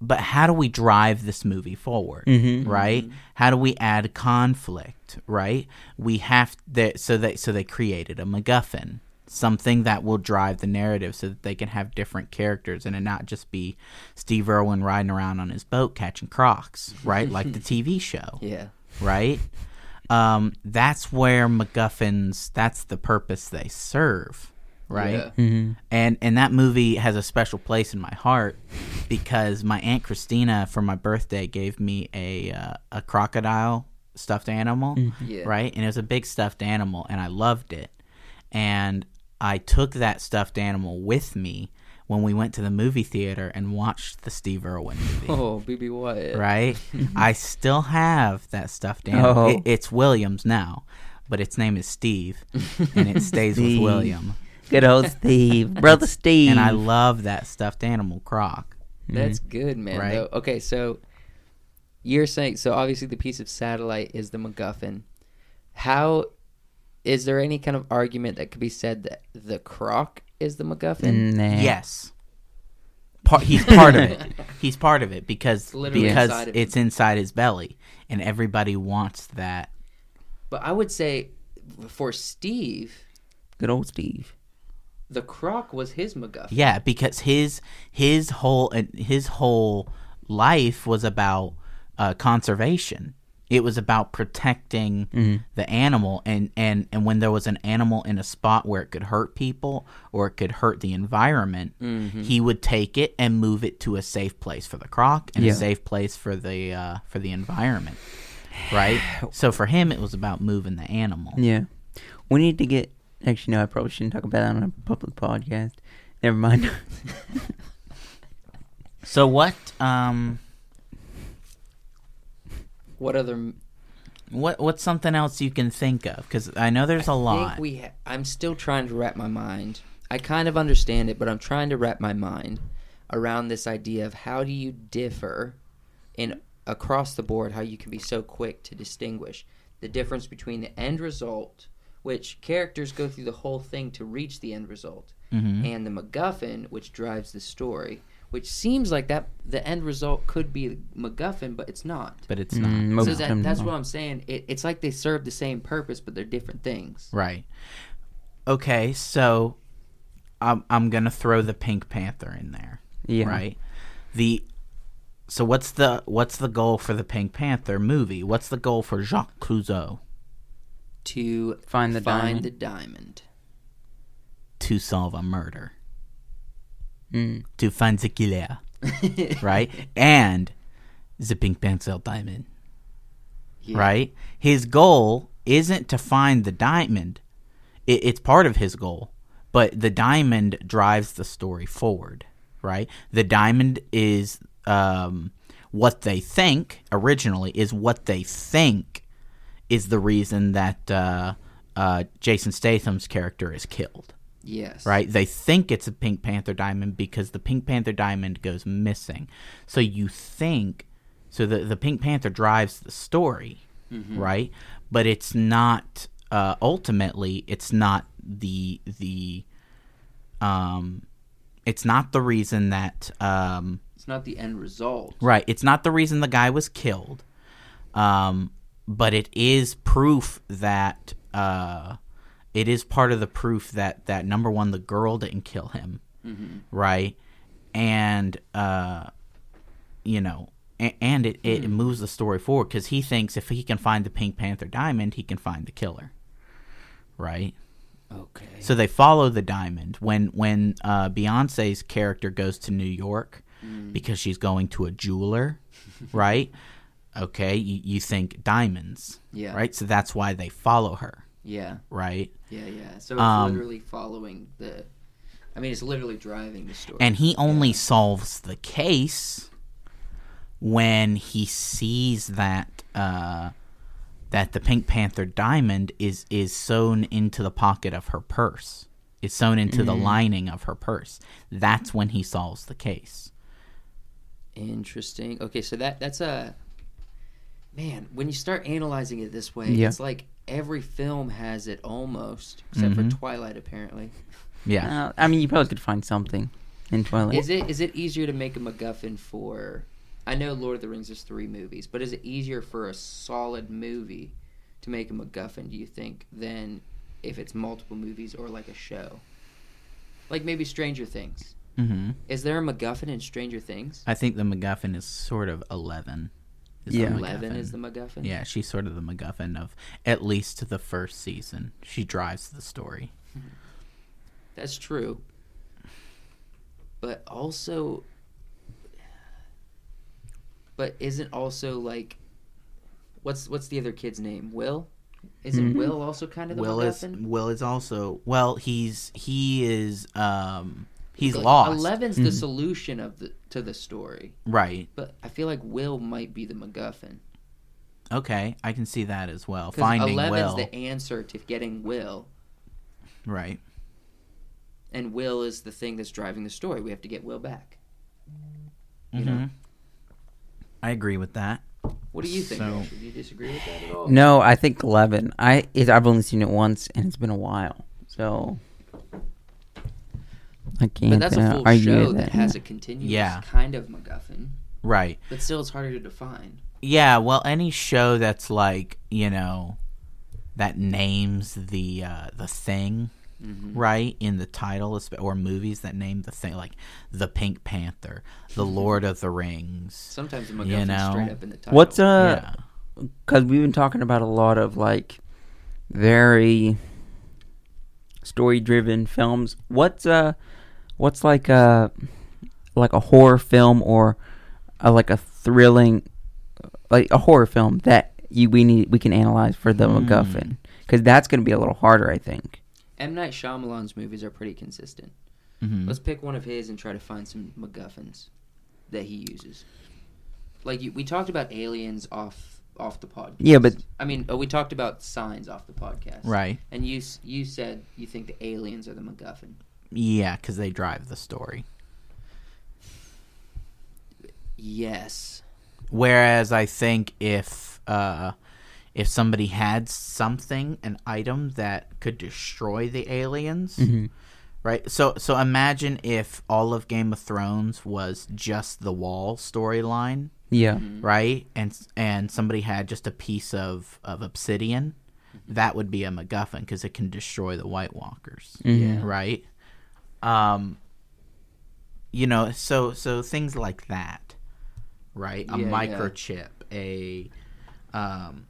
But how do we drive this movie forward? Mhm. Right? How do we add conflict? Right? We have that. So they so they created a MacGuffin. Something that will drive the narrative so that they can have different characters and it not just be Steve Irwin riding around on his boat catching crocs, right? like the TV show Yeah. right? Um, that's where MacGuffins. That's the purpose they serve, right? Yeah. Mhm. And and that movie has a special place in my heart because my aunt Christina for my birthday gave me a uh, a crocodile stuffed animal, Yeah. right? And it was a big stuffed animal, and I loved it. And I took that stuffed animal with me when we went to the movie theater and watched the Steve Irwin movie Oh, BB Wyatt. right? I still have that stuffed animal. Oh. It, it's Williams now, but its name is Steve, and it stays with William. Good old Steve, brother Steve. and I love that stuffed animal croc. That's Mm-hmm. good, man. Right. Though. Okay, so you're saying so obviously the piece of satellite is the MacGuffin. How is there any kind of argument that could be said that the croc is the MacGuffin? Nah. Yes. Part, he's part of it. He's part of it because literally because inside of him. it's inside his belly, and everybody wants that. But I would say for Steve, Good old Steve. The croc was his MacGuffin. Yeah, because his his whole his whole life was about uh, conservation. It was about protecting Mm-hmm. the animal, and, and, and when there was an animal in a spot where it could hurt people or it could hurt the environment, Mm-hmm. he would take it and move it to a safe place for the croc and Yeah. a safe place for the uh, for the environment. Right. So for him, it was about moving the animal. Yeah. We need to get. Actually, no, I probably shouldn't talk about that on a public podcast. Never mind. So what? Um, What other? m- what what's something else you can think of? Because I know there's a I lot. think we. Ha- I'm still trying to wrap my mind. I kind of understand it, but I'm trying to wrap my mind around this idea of how do you differ in across the board how you can be so quick to distinguish the difference between the end result which characters go through the whole thing to reach the end result Mhm. and the MacGuffin which drives the story which seems like that the end result could be MacGuffin but it's not but it's Mm, not. most so that, that's what I'm saying it, it's like they serve the same purpose but they're different things Right. Okay, so I'm I'm gonna throw the Pink Panther in there. Yeah. Right. The so what's the what's the goal for the Pink Panther movie? What's the goal for Jacques Clouseau to Find the find diamond. the diamond. to solve a murder? Mm. To find the killer, right? And the Pink Panther diamond, Yeah. right? His goal isn't to find the diamond. It, it's part of his goal, but the diamond drives the story forward, right? The diamond is um, what they think originally is what they think is the reason that uh, uh, Jason Statham's character is killed Yes. right? They think it's a Pink Panther diamond because the Pink Panther diamond goes missing. So you think, so the the Pink Panther drives the story, right? But it's not. Uh, ultimately, it's not the the. Um, it's not the reason that um, It's not the end result. Right. It's not the reason the guy was killed, um, but it is proof that uh, it is part of the proof that that number one, the girl didn't kill him, right, and uh, you know, and, and it it moves the story forward because he thinks if he can find the Pink Panther diamond, he can find the killer, right. Okay. So they follow the diamond when when uh, Beyonce's character goes to New York because she's going to a jeweler, right? Okay, you, you think diamonds, Yeah. right? So that's why they follow her, Yeah. right? Yeah. Yeah. So it's Um, literally following the. I mean, it's literally driving the story. And he only solves the case when he sees that uh, that the Pink Panther diamond is is sewn into the pocket of her purse. It's sewn into the lining of her purse. That's when he solves the case. Interesting. Okay, so that that's a man. When you start analyzing it this way, Yeah. it's like every film has it almost, except Mm-hmm. for Twilight, apparently. Yeah. Uh, I mean, you probably could find something in Twilight. Is it is it easier to make a MacGuffin for? I know Lord of the Rings is three movies, but is it easier for a solid movie to make a MacGuffin? Do you think than if it's multiple movies or like a show, like maybe Stranger Things? hmm Is there a MacGuffin in Stranger Things? I think the MacGuffin is sort of eleven. Is Yeah. Eleven MacGuffin. is the MacGuffin. Yeah, she's sort of the MacGuffin of at least the first season. She drives the story. That's true. But also But isn't also like what's what's the other kid's name? Will? Isn't Mhm. Will also kind of the Will is MacGuffin? Will is also well. He's he is um he's Like, lost. Eleven's the solution of the to the story. Right. But I feel like Will might be the MacGuffin. Okay, I can see that as well. Because Finding Eleven's Will. the answer to getting Will. Right. and Will is the thing that's driving the story. We have to get Will back. You know? Mhm. I agree with that. What do you think? So- Do you disagree with that at all? No, I think Eleven. I it, I've only seen it once, and it's been a while, so I can't But that's a full argue show that that. has a continuous Yeah. kind of MacGuffin, Right. but still it's harder to define. Yeah, well, any show that's like you know that names the uh, the thing Mhm. right in the title, or movies that name the thing like the Pink Panther, the Lord of the Rings. Sometimes the You know. straight up in the title. What's uh? yeah, Because we've been talking about a lot of like very story-driven films. What's uh? What's like a like a horror film or a, like a thrilling like a horror film that you we need we can analyze for the Hmm. MacGuffin because that's going to be a little harder, I think. M Night Shyamalan's movies are pretty consistent. Mhm. Let's pick one of his and try to find some MacGuffins that he uses. Like you, we talked about aliens off off the podcast. Yeah, but- I mean, uh, we talked about signs off the podcast, right. And you you said you think the aliens are the MacGuffin. Yeah, because they drive the story. Yes. Whereas I think if uh, if somebody had something, an item that could destroy the aliens, Mm-hmm. right? So so imagine if all of Game of Thrones was just the wall storyline, Yeah. right? And and somebody had just a piece of of obsidian, that would be a MacGuffin because it can destroy the White Walkers, Mhm. right? Um, you know, so so things like that, right? A Yeah, yeah. microchip, a um.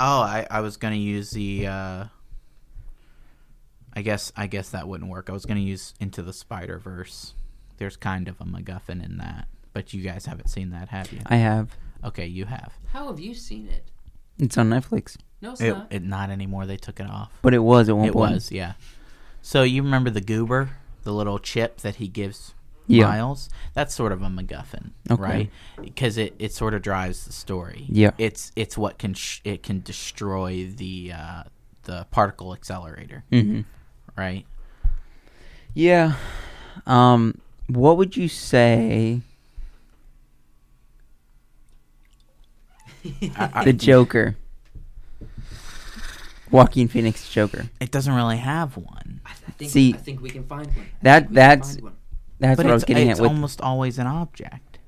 Oh, I, I was gonna use the. Uh, I guess I guess that wouldn't work. I was gonna use Into the Spider Verse. There's kind of a MacGuffin in that, but you guys haven't seen that, have you? I have. Okay, you have. How have you seen it? It's on Netflix, No, it's It, not. it not anymore. They took it off. but it was at one It point. was, yeah. So you remember the goober, the little chip that he gives Yeah. Miles? That's sort of a MacGuffin, Okay. right? Because it, it sort of drives the story. Yeah. It's it's what can sh- it can destroy the uh, the particle accelerator, Mm-hmm. right? Yeah. Um, what would you say I- I- the Joker? Joaquin Phoenix Joker. it doesn't really have one, I, I think See, I think we can find one. I that- think we can that's- one. That's but what I was getting it's at with. almost always an object,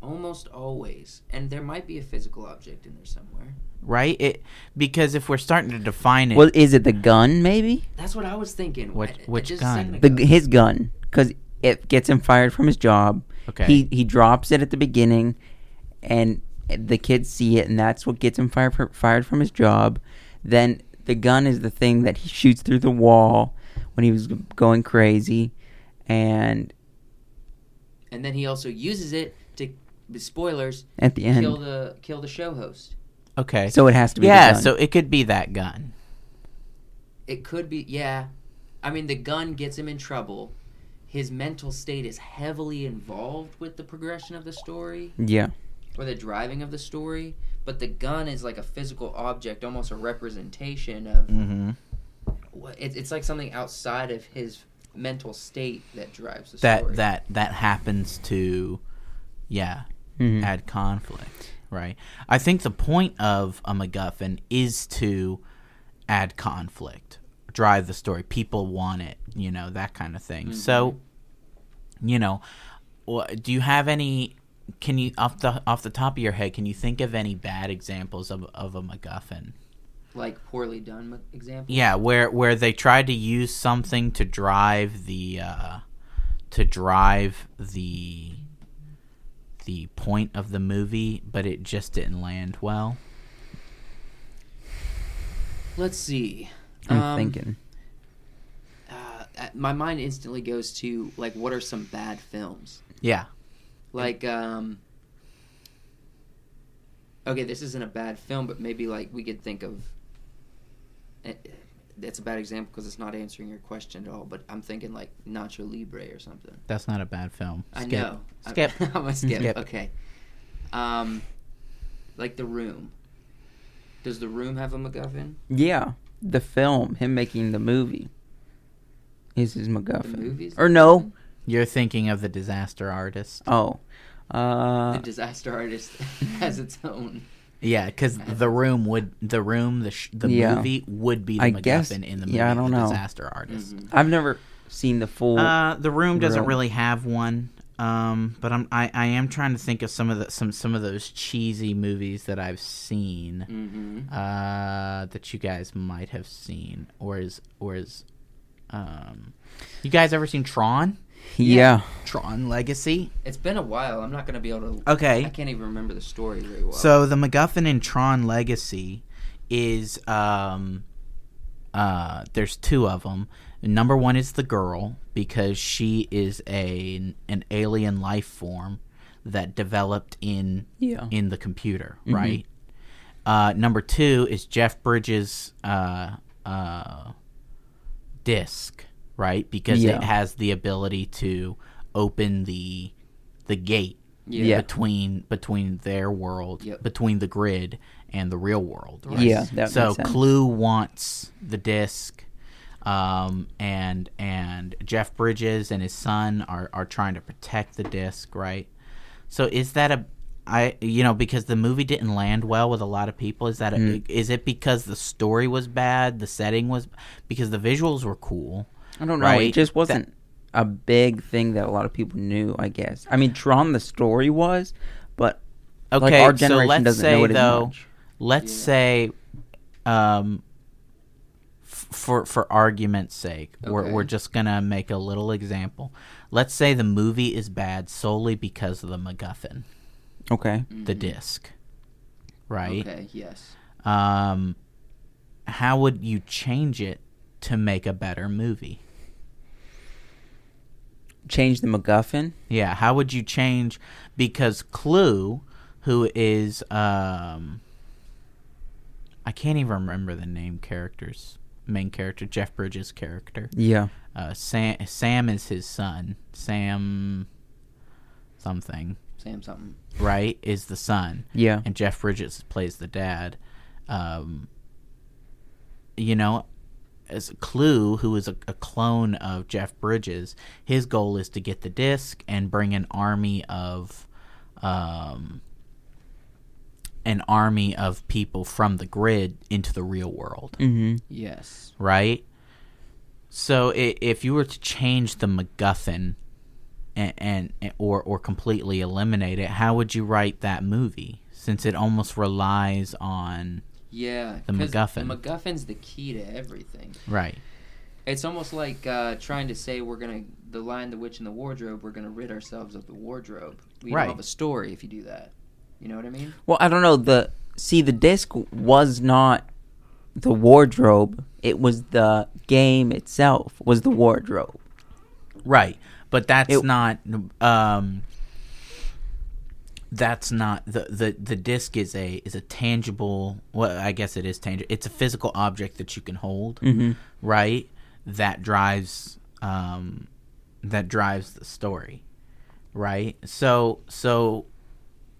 almost always, and there might be a physical object in there somewhere. right? It because if we're starting to define it, well, is it the gun? Maybe That's what I was thinking. Which- I- I which just gun? the ago. his gun because it gets him fired from his job. okay, He he drops it at the beginning, and the kids see it, and that's what gets him fired fired from his job. Then the gun is the thing that he shoots through the wall when he was going crazy, and and then he also uses it to spoilers at the end, kill the kill the show host. okay, so it has to be. yeah, the gun. so it could be that gun. It could be yeah. I mean the gun gets him in trouble. His mental state is heavily involved with the progression of the story yeah, or the driving of the story, but the gun is like a physical object, almost a representation of Mm-hmm. what it, it's like something outside of his mental state that drives the that story. that that happens to yeah Mhm. add conflict right i think the point of a macguffin is to add conflict drive the story people want it you know that kind of thing so you know do you have any can you off the off the top of your head can you think of any bad examples of, of a macguffin like poorly done m- example. yeah, where where they tried to use something to drive the uh, to drive the the point of the movie, but it just didn't land well. Let's see. I'm Um, thinking. Uh, uh, my mind instantly goes to like, what are some bad films? Yeah. Like, um, okay, this isn't a bad film, but maybe like we could think of. eh, That's a bad example because it's not answering your question at all. But I'm thinking like Nacho Libre or something. That's not a bad film. I Skip. know. Skip. I'm gonna skip. Skip. Okay. Um, like The Room. Does The Room have a MacGuffin? Yeah, the film, him making the movie. is his MacGuffin? movies? Or no? You're thinking of the disaster artist. Oh, uh, the disaster artist has its own. Yeah, because the room would the room the sh- the Yeah. movie would be the I MacGuffin guess- in the movie. yeah, I don't the know. Disaster artist. I've never seen the full. Uh, the room doesn't Room. really have one. Um, but I'm I, I am trying to think of some of the some some of those cheesy movies that I've seen. Mm-hmm. Uh, that you guys might have seen, or is or is, um, you guys ever seen Tron? Yeah. Tron Legacy. It's been a while. I'm not gonna be able to. Okay. I can't even remember the story very well. So the MacGuffin in Tron Legacy is um uh there's two of them. Number one is the girl because she is a an alien life form that developed in Yeah. in the computer, right? Uh, number two is Jeff Bridges' uh, uh, disc, right? Because Yeah. it has the ability to open the the gate Yeah. between between their world, Yep. between the grid and the real world. Right? Yeah, that so makes sense. CLU wants the disc, um, and and Jeff Bridges and his son are are trying to protect the disc, right? So is that a I you know because the movie didn't land well with a lot of people is that a, Mm. is it because the story was bad the setting was because the visuals were cool I don't know. right? It just wasn't a big thing that a lot of people knew. I guess. I mean, Tron the story was, but okay like our so generation let's doesn't say know it as though much. let's Yeah. say um f- for for argument's sake we're we're just gonna make a little example let's say the movie is bad solely because of the MacGuffin Okay. the disc right Okay. Yes. um, how would you change it to make a better movie? Change the MacGuffin. Yeah, how would you change? Because CLU, who is, um, I can't even remember the name characters, main character, Jeff Bridges' character. Yeah. Uh, Sam, Sam is his son. Sam, something, Sam something. right? Is the son. Yeah. and Jeff Bridges plays the dad. Um, you know, as CLU, who is a, a clone of Jeff Bridges, his goal is to get the disc and bring an army of, um, an army of people from the grid into the real world, Mm-hmm. Yes. right? So i- if you were to change the MacGuffin. And, and or or completely eliminate it. How would you write that movie? Since it almost relies on Yeah. the MacGuffin. The MacGuffin's the key to everything. right. It's almost like uh, trying to say we're gonna the line "The Witch in the Wardrobe." We're gonna rid ourselves of the wardrobe. We Right. don't have a story if you do that. You know what I mean? Well, I don't know. The see the disc was not the wardrobe. It was the game itself. Was the wardrobe. Right. But that's It- not um that's not the, the the disc is a is a tangible well I guess it is tangible. It's a physical object that you can hold, Mm-hmm. right? That drives um that drives the story. Right? So so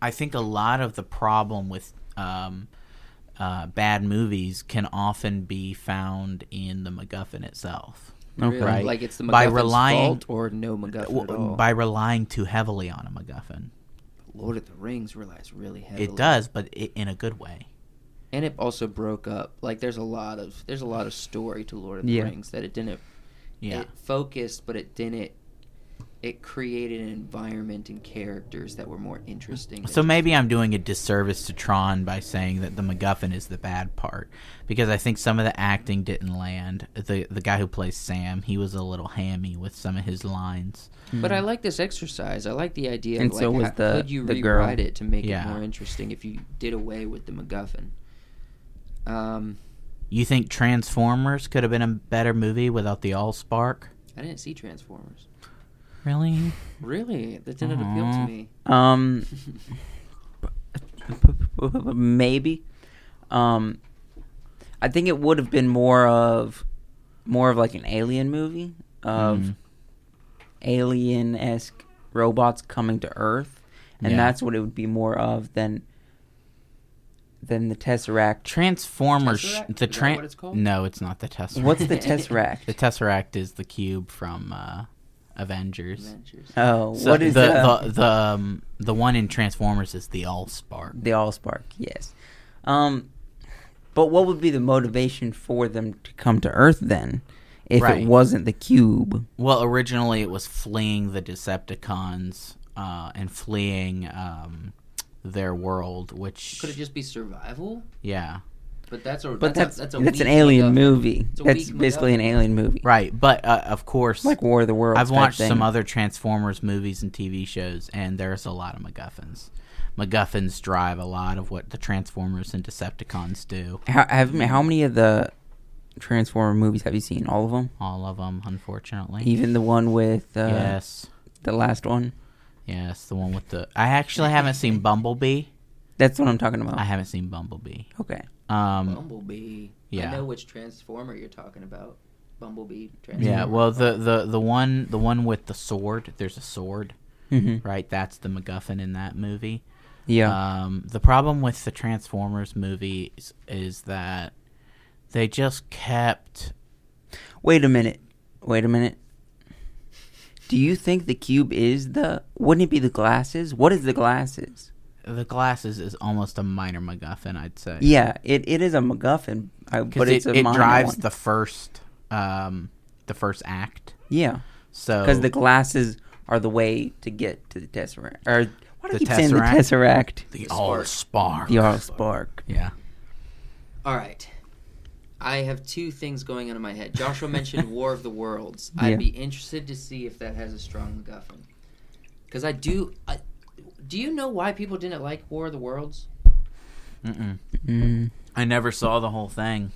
I think a lot of the problem with um uh, bad movies can often be found in the MacGuffin itself. Okay. Right. Like it's the By relying- fault or no MacGuffin at all. W- by relying too heavily on a MacGuffin. Lord of the Rings relies really heavily. It does, but i in a good way. and it also broke up. Like there's a lot of there's a lot of story to Lord of the Yeah. Rings that it didn't. Yeah. It focused, but it didn't. It created an environment and characters that were more interesting. So maybe I'm doing a disservice to Tron by saying that the MacGuffin is the bad part because I think some of the acting didn't land. The the guy who plays Sam, he was a little hammy with some of his lines. But I like this exercise. I like the idea. And of, like, was how- the- could you the girl. rewrite it to make Yeah. it more interesting if you did away with the MacGuffin? Um, You think Transformers could have been a better movie without the Allspark? I didn't see Transformers. Really? Really, that didn't appeal to me. Um, maybe. Um, I think it would have been more of, more of like an alien movie of Mhm. alien esque robots coming to Earth, and Yeah. that's what it would be more of than than the Tesseract. Transformers. sh- Tesseract? The Is that tran- what it's called? No, it's not the Tesseract. What's the Tesseract? the Tesseract is the cube from uh, Avengers. Adventures. Oh, So what is the uh, the the um, the one in Transformers is the Allspark. the Allspark? Yes. Um, but what would be the motivation for them to come to Earth then, if Right. it wasn't the cube? Well, originally it was fleeing the Decepticons uh, and fleeing um, their world, which Could it just be survival? yeah, But that's a But that's that's a, that's, that's an alien MacGuffin. movie. It's That's weak basically an alien movie, right. But uh, of course, like War of the Worlds. I've watched thing. some other Transformers movies and TV shows, and there's a lot of MacGuffins. MacGuffins drive a lot of what the Transformers and Decepticons do. How, have, how many of the Transformer movies have you seen? All of them? All of them, unfortunately. Even the one with uh, yes, the last one? yes, the one with the. I actually haven't seen Bumblebee. That's what I'm talking about. I haven't seen Bumblebee. okay. Um, Bumblebee. yeah. I know which Transformer you're talking about. Bumblebee. Yeah, well, the, the the one the one with the sword. There's a sword, hmm right? That's the MacGuffin in that movie. Yeah. Um, the problem with the Transformers movies is that they just kept. Wait a minute. Wait a minute. Do you think the cube is the? Wouldn't it be the glasses? What is the glasses? The glasses is almost a minor MacGuffin, I'd say. Yeah, it, it is a MacGuffin, I, but it, it's a it minor drives one. the first um the first act. yeah, So because the glasses are the way to get to the tesseract. Or why do I The keep saying the Tesseract? tesseract? the all spark. The All Spark. Yeah. All right. I have two things going on in my head. Joshua mentioned War of the Worlds. Yeah. I'd be interested to see if that has a strong MacGuffin. Because I do. I, do you know why people didn't like War of the Worlds? Mm-mm. Mm. I never saw the whole thing.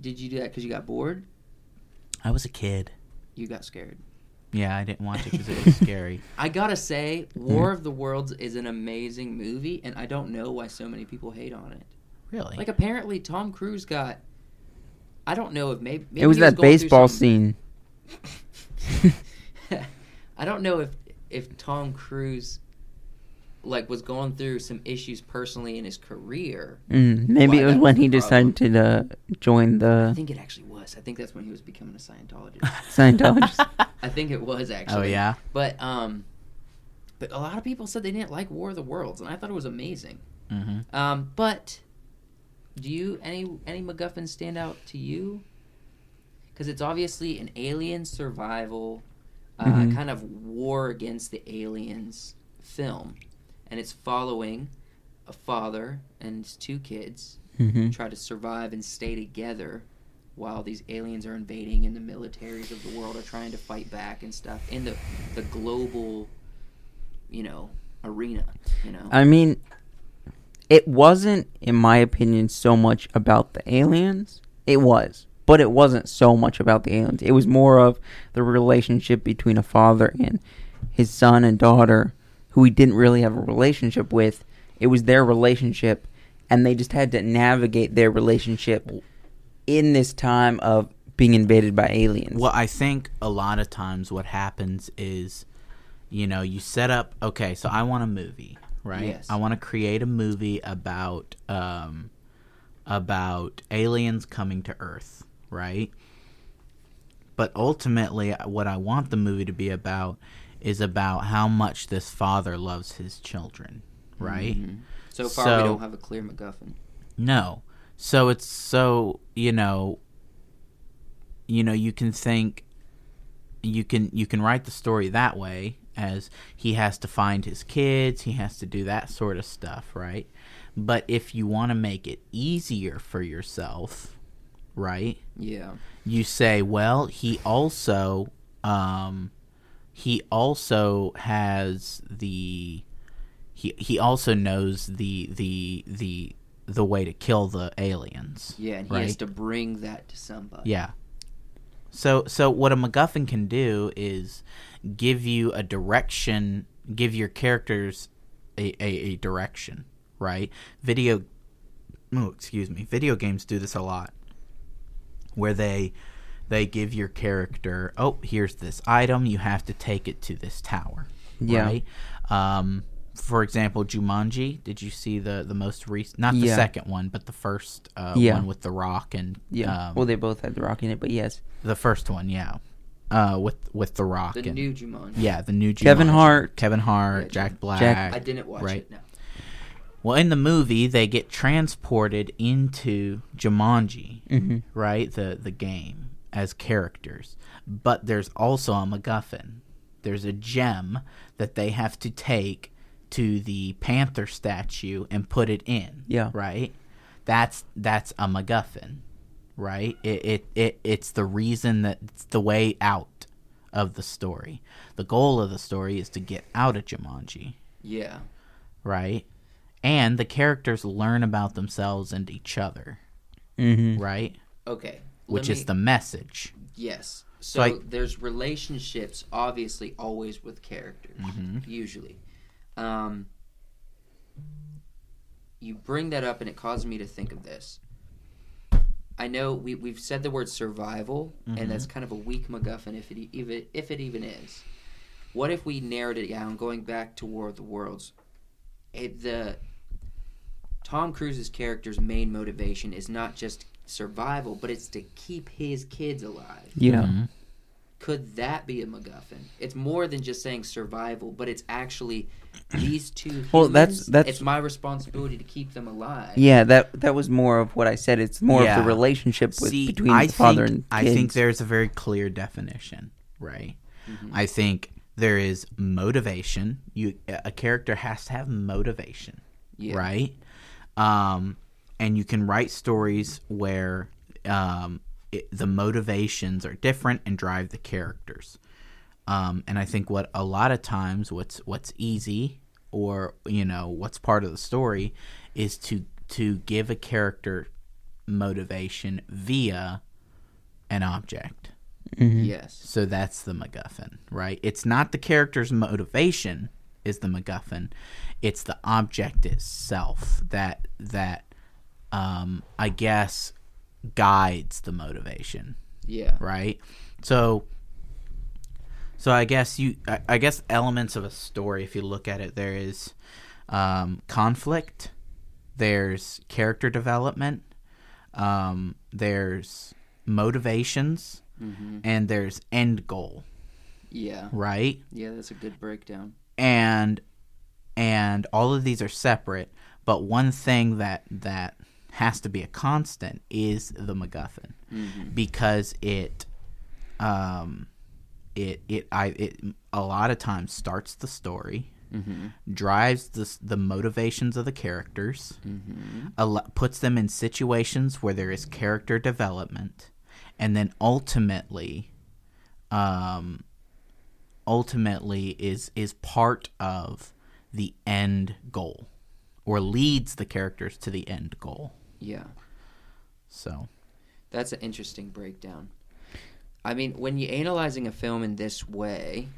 Did you do that because you got bored? I was a kid. You got scared. Yeah, I didn't watch it because it was scary. I gotta say, War of the Worlds is an amazing movie, and I don't know why so many people hate on it. Really? Like, apparently, Tom Cruise got. I don't know if maybe. maybe It was he that baseball scene. I don't know if if Tom Cruise like was going through some issues personally in his career. Mm, maybe it was when was he decided to uh, join the. I think it actually was. I think that's when he was becoming a Scientologist. Scientologist. I think it was actually. oh yeah. But um, but a lot of people said they didn't like War of the Worlds, and I thought it was amazing. Mm-hmm. Um, but do you any any MacGuffins stand out to you? Because it's obviously an alien survival uh, Mhm. kind of war against the aliens film, and it's following a father and his two kids hmm try to survive and stay together while these aliens are invading and the militaries of the world are trying to fight back and stuff in the the global, you know, arena. You know. I mean, it wasn't, in my opinion, so much about the aliens. It was, but it wasn't so much about the aliens. It was more of the relationship between a father and his son and daughter, who he didn't really have a relationship with. It was their relationship, and they just had to navigate their relationship in this time of being invaded by aliens. Well, I think a lot of times what happens is, you know, you set up. Okay, so I want a movie, right? Yes. I want to create a movie about um, about aliens coming to Earth, right? But ultimately, what I want the movie to be about is about how much this father loves his children, right? Mhm. So far, So- we don't have a clear MacGuffin. No. So it's so, you know, you know, you can think you can you can write the story that way as he has to find his kids, he has to do that sort of stuff, right? But if you want to make it easier for yourself, right? Yeah. you say, well, he also um he also has the he he also knows the the the the way to kill the aliens. Yeah, and he has to bring that to somebody. Yeah. So so what a MacGuffin can do is give you a direction, give your characters a, a, a direction, right? Video oh, excuse me. Video games do this a lot. Where they they give your character, oh, here's this item, you have to take it to this tower. Yeah. Right? Um for example, Jumanji. Did you see the the most recent? Not the Yeah. second one, but the first uh, Yeah. one with the Rock and Yeah. um, well, they both had the rock in it, but yes, the first one, yeah, uh, with with the Rock The and new Jumanji. yeah, the new Jumanji. Kevin Hart. Kevin Hart, Yeah, Jack Black. Jack- I didn't watch right. it. No. Well, in the movie, they get transported into Jumanji, Mhm. right? The the game as characters, but there's also a MacGuffin. There's a gem that they have to take to the Panther statue and put it in. Yeah. Right. That's that's a MacGuffin, right? It it, it it's the reason that it's the way out of the story. The goal of the story is to get out of Jumanji Yeah. right? And the characters learn about themselves and each other, Mm-hmm. right? Okay. Which let is the message. Yes. So I- there's relationships, obviously, always with characters, Mm-hmm. usually. Um, you bring that up, and it causes me to think of this. I know we we've said the word survival, Mm-hmm. and that's kind of a weak MacGuffin, if it even if it even is. What if we narrowed it down, going back to War of the Worlds? It, the Tom Cruise's character's main motivation is not just survival, but it's to keep his kids alive. Yeah. Mhm. Could that be a MacGuffin? It's more than just saying survival, but it's actually these two. Humans, Well, that's- that's- it's my responsibility to keep them alive. Yeah, that that was more of what I said. It's more of the relationship with See, between I the father think, and I think there's a very clear definition, right? Mm-hmm. I think there is motivation. You a character has to have motivation, Yeah. right? Um, and you can write stories where um, it, the motivations are different and drive the characters. Um, and I think what a lot of times what's what's easy or you know what's part of the story is to to give a character motivation via an object. Yes. So that's the MacGuffin, right? It's not the character's motivation is the MacGuffin. It's the object itself that that um, I guess guides the motivation, Yeah. right? So so I guess you I, I guess elements of a story if you look at it there is um, conflict, there's character development, um, there's motivations, Mm-hmm. and there's end goal, Yeah. right? Yeah, that's a good breakdown. And and all of these are separate, but one thing that that has to be a constant is the MacGuffin Mm-hmm. because it um it it I it a lot of times starts the story, Mm-hmm. drives the the motivations of the characters, Mm-hmm. al- puts them in situations where there is character development, and then ultimately, um, ultimately is is part of the end goal, or leads the characters to the end goal. Yeah. So That's an interesting breakdown. I mean, when you're analyzing a film in this way,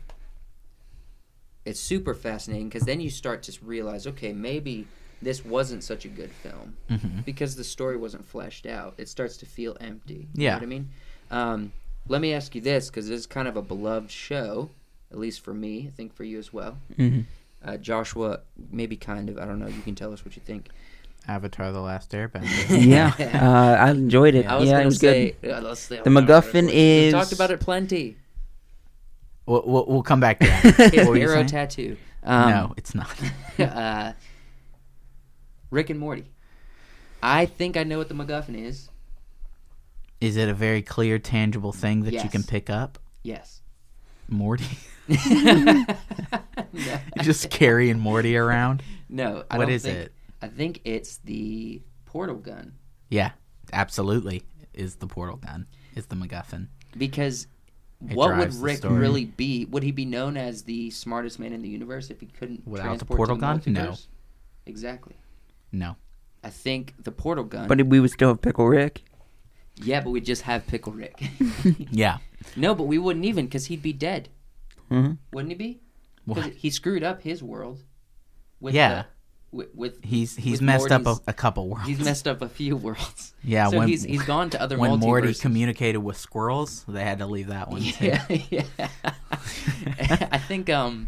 it's super fascinating because then you start to realize, okay, maybe this wasn't such a good film mhm. because the story wasn't fleshed out. It starts to feel empty. You Yeah. know what I mean? Um, let me ask you this because this is kind of a beloved show, at least for me. I think for you as well. Mhm. Uh, Joshua, maybe kind of. I don't know. You can tell us what you think. Avatar: The Last Airbender. yeah, uh, I enjoyed it. I was yeah, gonna it was say, good. uh, let's say- The MacGuffin is We is talked about it plenty. we'll, we'll, we'll come back to that. His What were you tattoo. Um, no, it's not. uh, Rick and Morty. I think I know what the MacGuffin is. Is it a very clear, tangible thing that you can pick up? Yes. Morty, no, just carrying Morty around. no, I What don't is think- it? I think it's the portal gun Yeah, absolutely. Is the portal gun? Is the MacGuffin? because It what would Rick really be? Would he be known as the smartest man in the universe if he couldn't Without the transport portal to gun? the No. Exactly. No. I think the portal gun. But we would still have Pickle Rick. yeah, but we just have Pickle Rick. Yeah. no, but we wouldn't even because he'd be dead, hmm wouldn't he be? 'Cause What? he screwed up his world. With Yeah. The- with, with He's he's with messed up a, a couple worlds. He's messed up a few worlds. Yeah, so when he's he's gone to other when Morty communicated with squirrels, they had to leave that one too. Yeah, yeah. I think um,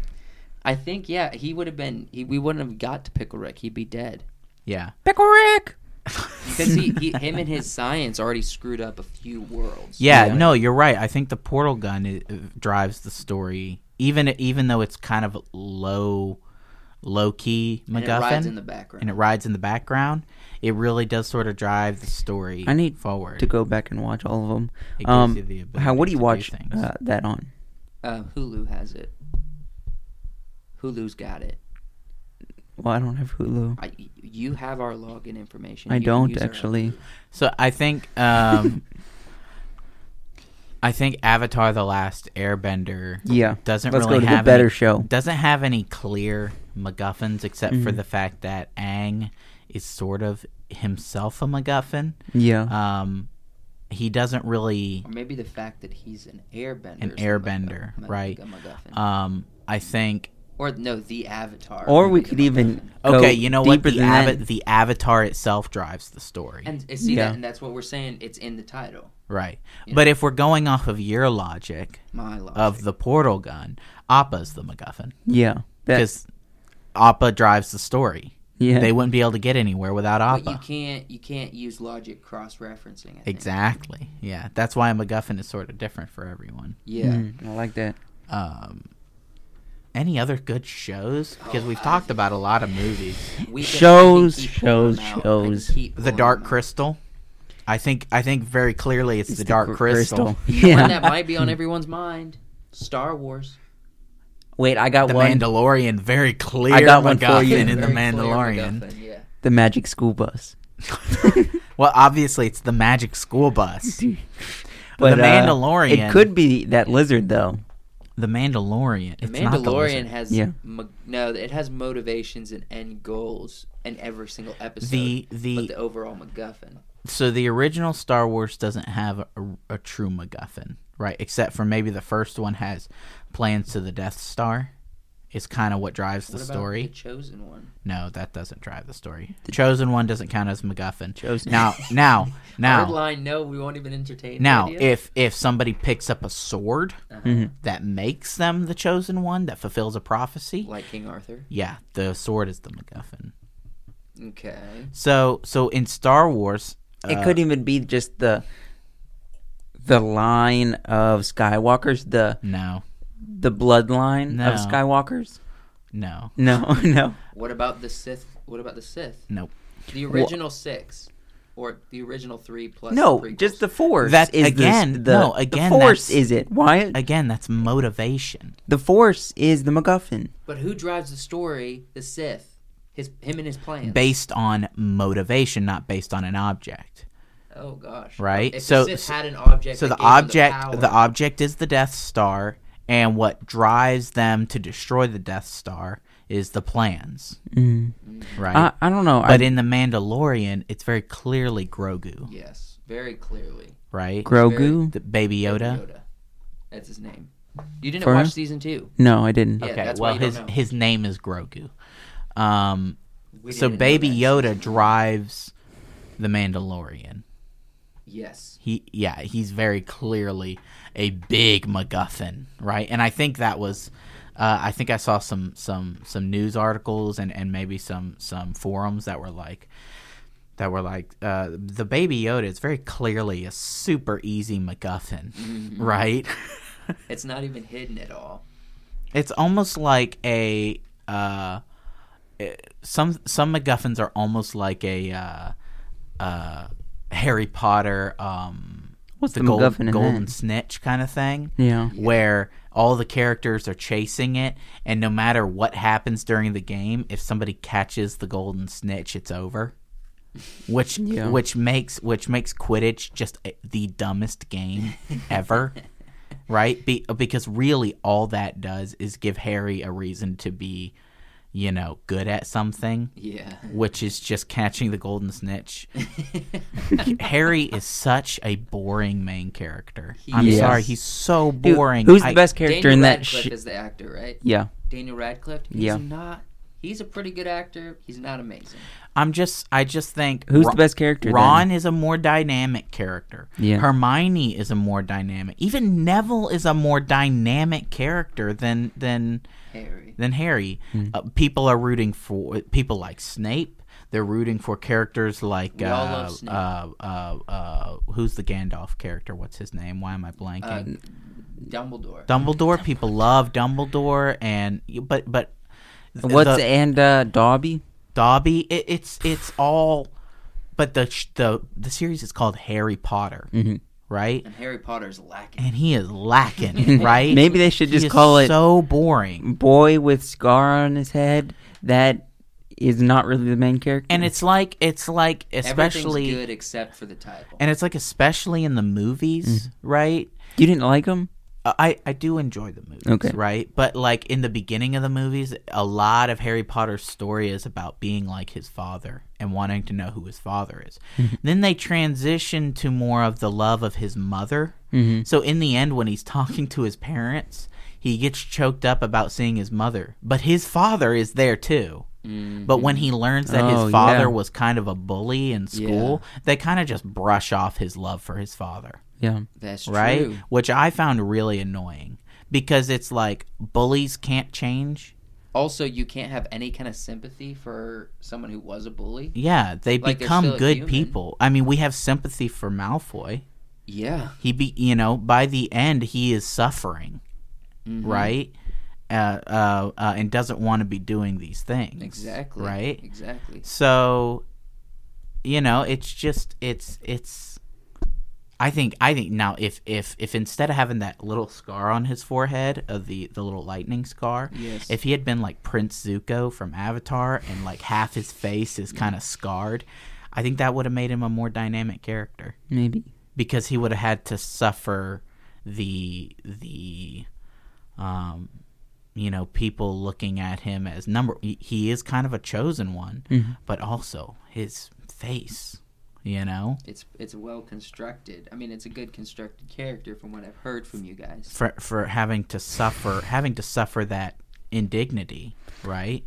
I think yeah, he would have been. He, we wouldn't have got to Pickle Rick. He'd be dead Yeah. Pickle Rick. because he, he him and his science already screwed up a few worlds. Yeah, Yeah. no, you're right. I think the portal gun i drives the story, even even though it's kind of low, low key and MacGuffin, it rides in the background. and it rides in the background. It really does sort of drive the story. I need forward To go back and watch all of them. It gives Um, you the how? What do you watch things. uh, that on? uh, Hulu has it. Hulu's got it. Well, I don't have Hulu. I, you have our login information. I You don't use our actually. So I think um, I think Avatar: The Last Airbender Yeah. doesn't Let's really go to the have better any, show. Doesn't have any clear MacGuffins except for Mhm. the fact that Aang is sort of himself a MacGuffin. Yeah. Um, he doesn't really. Or maybe the fact that he's an airbender. An is the airbender, MacGuffin- right. MacGuffin. Um, I think. Or no, the Avatar. or we could even go Okay, you know what? deeper The, than ava- that. the Avatar itself drives the story, And uh, see Yeah. that, and that's what we're saying. It's in the title. right? Yeah. But if we're going off of your logic My logic. of the portal gun, Appa's the MacGuffin Yeah. Because Appa drives the story. yeah. They wouldn't be able to get anywhere without But you Appa. can't you can't use logic cross referencing. Exactly. Yeah, that's why a MacGuffin is sort of different for everyone. Yeah. Mm, I like that. Um, any other good shows? Because we've talked about a lot of movies. We can- Shows, I can keep pulling shows, them out. I can shows. keep The pulling Dark them out. Crystal. I think. I think very clearly it's, It's the, Dark cr- Crystal. The one that Yeah. might be on everyone's mind. Star Wars. Wait, I got one. The one. Mandalorian. Very clear. I got one for you. In the Very clear Mandalorian. MacGuffin, Yeah. the Magic School Bus. well, obviously it's the Magic School Bus. But the uh, Mandalorian. it could be that lizard though. The Mandalorian. The It's not the Mandalorian has Yeah. mo- no, it has motivations and end goals in every single episode. the but the the overall MacGuffin. so the original Star Wars doesn't have a, a true MacGuffin, right? Except for maybe the first one has plans to the Death Star. Is kind of what drives the what about story. the chosen one? No, that doesn't drive the story. The chosen one doesn't count as MacGuffin. Chosen. Now, now, now, line, no, we won't even entertain. the now, idea. if if somebody picks up a sword Uh-huh. Mhm. that makes them the chosen one that fulfills a prophecy, like King Arthur. yeah, the sword is the MacGuffin. Okay. So, so in Star Wars, It uh, could even be just the the line of Skywalkers, the no, the bloodline No. of Skywalkers. no, No, no. What about the Sith? What about the Sith? Nope. The original six, or the original three plus. No, the just the prequels? Force. That- is the- again, the, no, the Force that's- is it? Why? Again, that's motivation. the Force is the MacGuffin. But who drives the story? The Sith. His him and his plans. Based on motivation, not based on an object. Oh gosh. Right? If So- the Sith so- had an object. So that the gave them object, power- the object is the Death Star, and what drives them to destroy the Death Star is the plans, Mm. right? I, I don't know. but I, in the Mandalorian, it's very clearly Grogu, Yes, very clearly. right? Grogu? the Baby Yoda. Yoda. That's his name. You didn't For watch real? season two. No, I didn't. Yeah, okay, well his his name is Grogu. Um, so Baby. Yoda drives the Mandalorian. Yes. He yeah, he's very clearly a big MacGuffin, right? And I think that was uh, I think I saw some some some news articles and, and maybe some some forums that were like that were like uh, the baby Yoda is very clearly a super easy MacGuffin, Mm-hmm. right? It's not even hidden at all. it's almost like a uh, eh, some some MacGuffins are almost like a uh, uh, Harry Potter um, What's the gold- golden that? snitch kind of thing. Yeah. Where all the characters are chasing it, and no matter what happens during the game, if somebody catches the golden snitch, it's over. Which Yeah. which makes which makes Quidditch just the dumbest game ever, right? Be, because really all that does is give Harry a reason to be, you know, good at something, Yeah. which is just catching the golden snitch. Harry is such a boring main character. He I'm is. sorry, he's so Dude, boring. who's I- the best character Daniel in that? Radcliffe Sh- is the actor, right? yeah. Daniel Radcliffe. He's Yeah. not He's a pretty good actor. He's not amazing. I'm just I just think Who's Ron- the best character? then? Ron is a more dynamic character. Yeah. Hermione is a more dynamic. Even Neville is a more dynamic character than than Harry. than Harry. Hmm. Uh, people are rooting for people like Snape. They're rooting for characters like We all uh, love Snape. uh, uh, uh, who's the Gandalf character? What's his name? Why am I blanking? Uh, Dumbledore. Dumbledore. People love Dumbledore, and but but th- What's the- and uh, Dobby? Dobby. It, it's it's all, but the sh- the the series is called Harry Potter, Mm-hmm. right? and Harry Potter's lacking. And he is lacking, right? Maybe they should He just is call it so boring. boy with scar on his head. That is not really the main character. And it's like it's like especially good except for the title. and it's like especially in the movies, Mm-hmm. right? you didn't like him. Uh, I I do enjoy the movies, Okay. right? But like in the beginning of the movies, a lot of Harry Potter's story is about being like his father and wanting to know who his father is. then they transition to more of the love of his mother. Mm-hmm. So in the end, when he's talking to his parents, he gets choked up about seeing his mother, but his father is there too. But when he learns that Oh, his father yeah. was kind of a bully in school, they kind of just brush off his love for his father Yeah. That's right? true. Which I found really annoying because it's like bullies can't change. Also, you can't have any kind of sympathy for someone who was a bully. Yeah, they Like, become good people. I mean, we have sympathy for Malfoy. Yeah. He be, you know, by the end he is suffering, Mm-hmm. right? Uh, uh, uh, and doesn't want to be doing these things. Exactly. Right? Exactly. So, you know, it's just it's it's. I think I think now if if if instead of having that little scar on his forehead of the the little lightning scar, Yes. if he had been like Prince Zuko from Avatar and like half his face is kind of scarred, I think that would have made him a more dynamic character Maybe. because he would have had to suffer the the um you know people looking at him as number he- he is kind of a chosen one but also his face you know It's it's well constructed. I mean, it's a good constructed character from what I've heard from you guys. for for having to suffer having to suffer that indignity right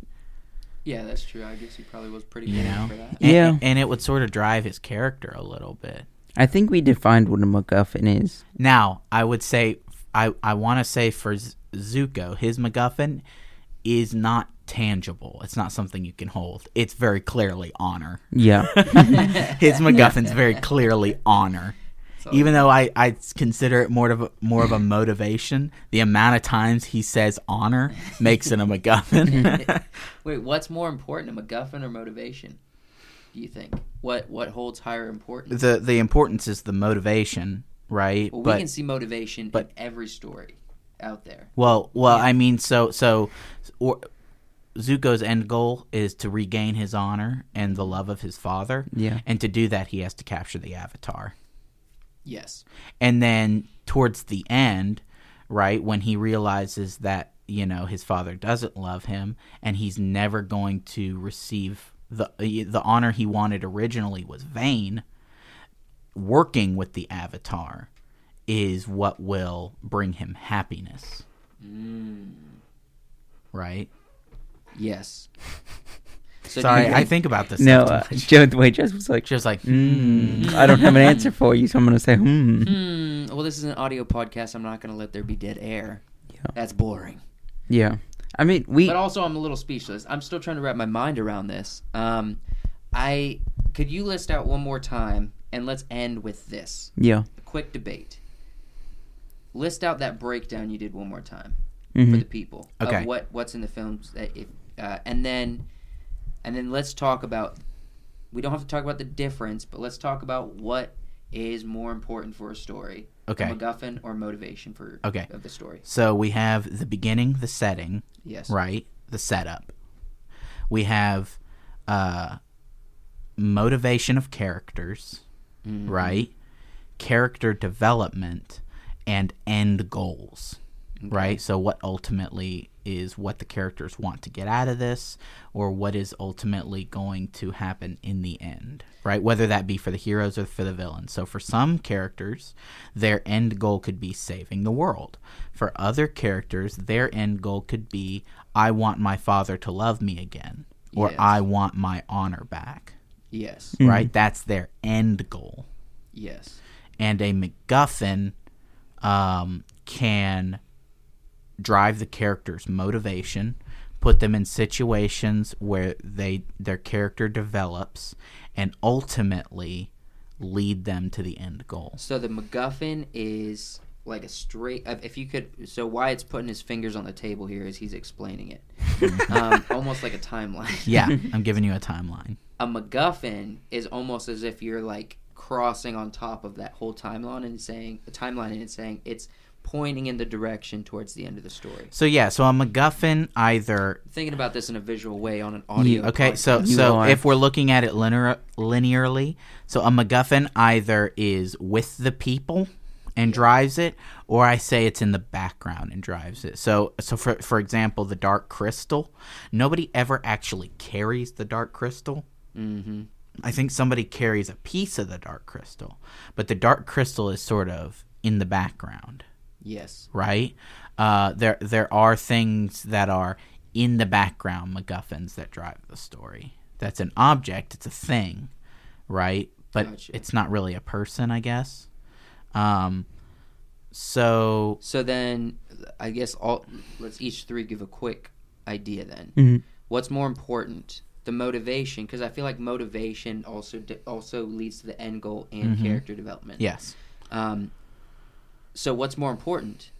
Yeah, that's true. I guess he probably was pretty you know for that. And- Yeah. and it would sort of drive his character a little bit I think we defined what a MacGuffin is. Now, I would say I I want to say for Z- Zuko, his MacGuffin is not tangible. It's not something you can hold. It's very clearly honor. Yeah. His MacGuffin's very clearly honor. Even though I, I consider it more of a, more of a motivation, the amount of times he says honor makes it a MacGuffin. Wait, what's more important, a MacGuffin or motivation? Do you think? What what holds higher importance? the the importance is the motivation, right? well, but we can see motivation but- in every story out there. Well, well, I mean, so so, or, Zuko's end goal is to regain his honor and the love of his father. Yeah. and to do that, he has to capture the Avatar. Yes. And then towards the end, right when he realizes that you know his father doesn't love him and he's never going to receive the the honor he wanted originally was vain. Working with the Avatar is what will bring him happiness. Mm. Right? Yes. So Sorry, I think about this. no, stuff uh. Joe, the way Jess was like, she was like, mm, I don't have an answer for you, so I'm going to say, hmm. Hmm, well, this is an audio podcast. I'm not going to let there be dead air. Yeah. That's boring. Yeah. I mean, we. But also, I'm a little speechless. I'm still trying to wrap my mind around this. Um, I could you list out one more time, and let's end with this yeah. quick debate. List out that breakdown you did one more time mm-hmm. for the people Okay. of what what's in the films that if, uh, and then and then let's talk about. We don't have to talk about the difference, but let's talk about what is more important for a story. Okay. a MacGuffin or motivation for Okay. of the story. so we have the beginning, the setting, Yes. right? The setup. We have uh, motivation of characters, Mhm. right? Character development and end goals. right? So, what ultimately is what the characters want to get out of this, or what is ultimately going to happen in the end, right? Whether that be for the heroes or for the villains. So, for some characters, their end goal could be saving the world. For other characters, their end goal could be, I want my father to love me again, or Yes. I want my honor back, Yes. right? That's their end goal Yes. and a MacGuffin um, can drive the character's motivation, put them in situations where they their character develops, and ultimately lead them to the end goal. So the MacGuffin is like a straight. If you could, so Wyatt's putting his fingers on the table here as he's explaining it, um, almost like a timeline. Yeah, I'm giving you a timeline. a MacGuffin is almost as if you're like crossing on top of that whole timeline and saying the timeline and saying it's pointing in the direction towards the end of the story. So yeah, so a MacGuffin either Thinking about this in a visual way on an audio. Okay, so. You so are. if we're looking at it linear, linearly, so a MacGuffin either is with the people and drives it, or I say it's in the background and drives it. So so for for example, the Dark Crystal, nobody ever actually carries the Dark Crystal. Mm-hmm. I think somebody carries a piece of the Dark Crystal, but the Dark Crystal is sort of in the background Yes. right? Uh, there there are things that are in the background MacGuffins that drive the story. That's an object, it's a thing, right? But Gotcha. it's not really a person, I guess. Um, so So then, I guess all let's each three give a quick idea. Then, Mm-hmm. what's more important, the motivation? Because I feel like motivation also di- also leads to the end goal and Mhm. character development. yes, Um, so what's more important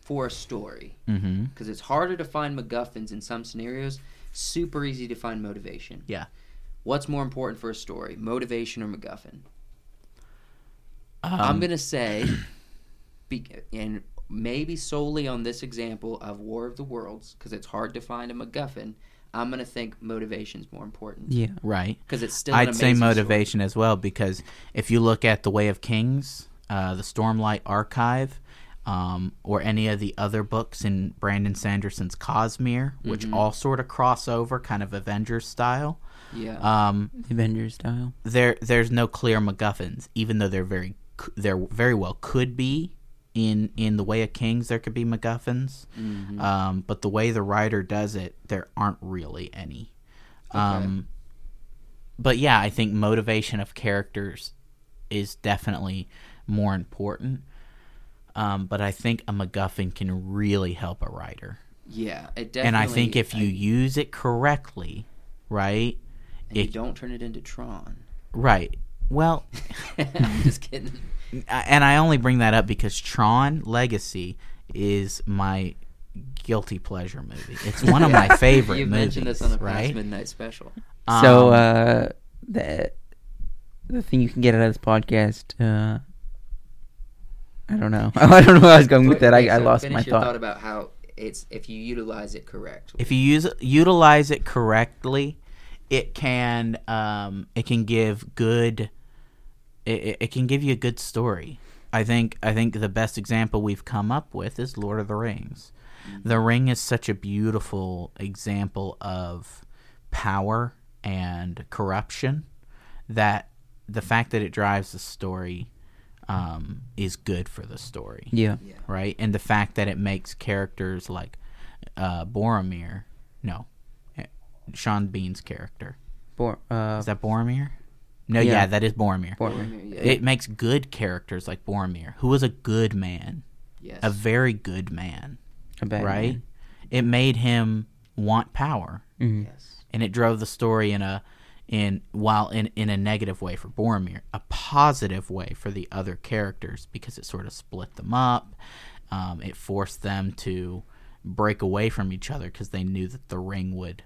for a story? mm-hmm. Because it's harder to find MacGuffins in some scenarios. Super easy to find motivation. Yeah. What's more important for a story, motivation or MacGuffin? Um, I'm gonna say, be, and maybe solely on this example of War of the Worlds, because it's hard to find a MacGuffin. I'm gonna think motivation's more important Yeah. right. because it's still. I'd say amazing story. motivation as well because if you look at the Way of Kings, uh, the Stormlight Archive, um, or any of the other books in Brandon Sanderson's Cosmere, which Mhm. all sort of cross over, kind of Avengers style. Yeah. Um, Avengers style. there, there's no clear MacGuffins, even though they're very, c- there very well could be in in the Way of Kings. There could be MacGuffins, Mhm. um, but the way the writer does it, there aren't really any. Um, but yeah, I think motivation of characters is definitely more important. Um, but I think a MacGuffin can really help a writer, yeah. It definitely. and I think if you I- use it correctly, right, and you don't turn it into Tron. right. Well, I'm just kidding. and I only bring that up because Tron Legacy is my guilty pleasure movie. It's one of my favorite You've movies, mentioned this on the past right? midnight special. so Um, uh, the the thing you can get out of this podcast. Uh, I don't know. I don't know where I was going with that. I, Wait, I lost finish my your thought thought. about how it's if you utilize it correctly. if you use utilize it correctly, it can um, it can give good it, it- it can give you a good story. I think I think the best example we've come up with is Lord of the Rings. The Ring is such a beautiful example of power and corruption that the fact that it drives the story um, is good for the story Yeah. right? And the fact that it makes characters like uh, Boromir, no, eh, Sean Bean's character Bor- uh, is that Boromir? No, Yeah. yeah, that is Boromir. Boromir. Yeah. It makes good characters like Boromir, who was a good man, yes. a very good man, a bad right? man. It made him want power, Mhm. yes. and it drove the story in a in while in in a negative way for Boromir, a positive way for the other characters because it sort of split them up. Um, it forced them to break away from each other because they knew that the ring would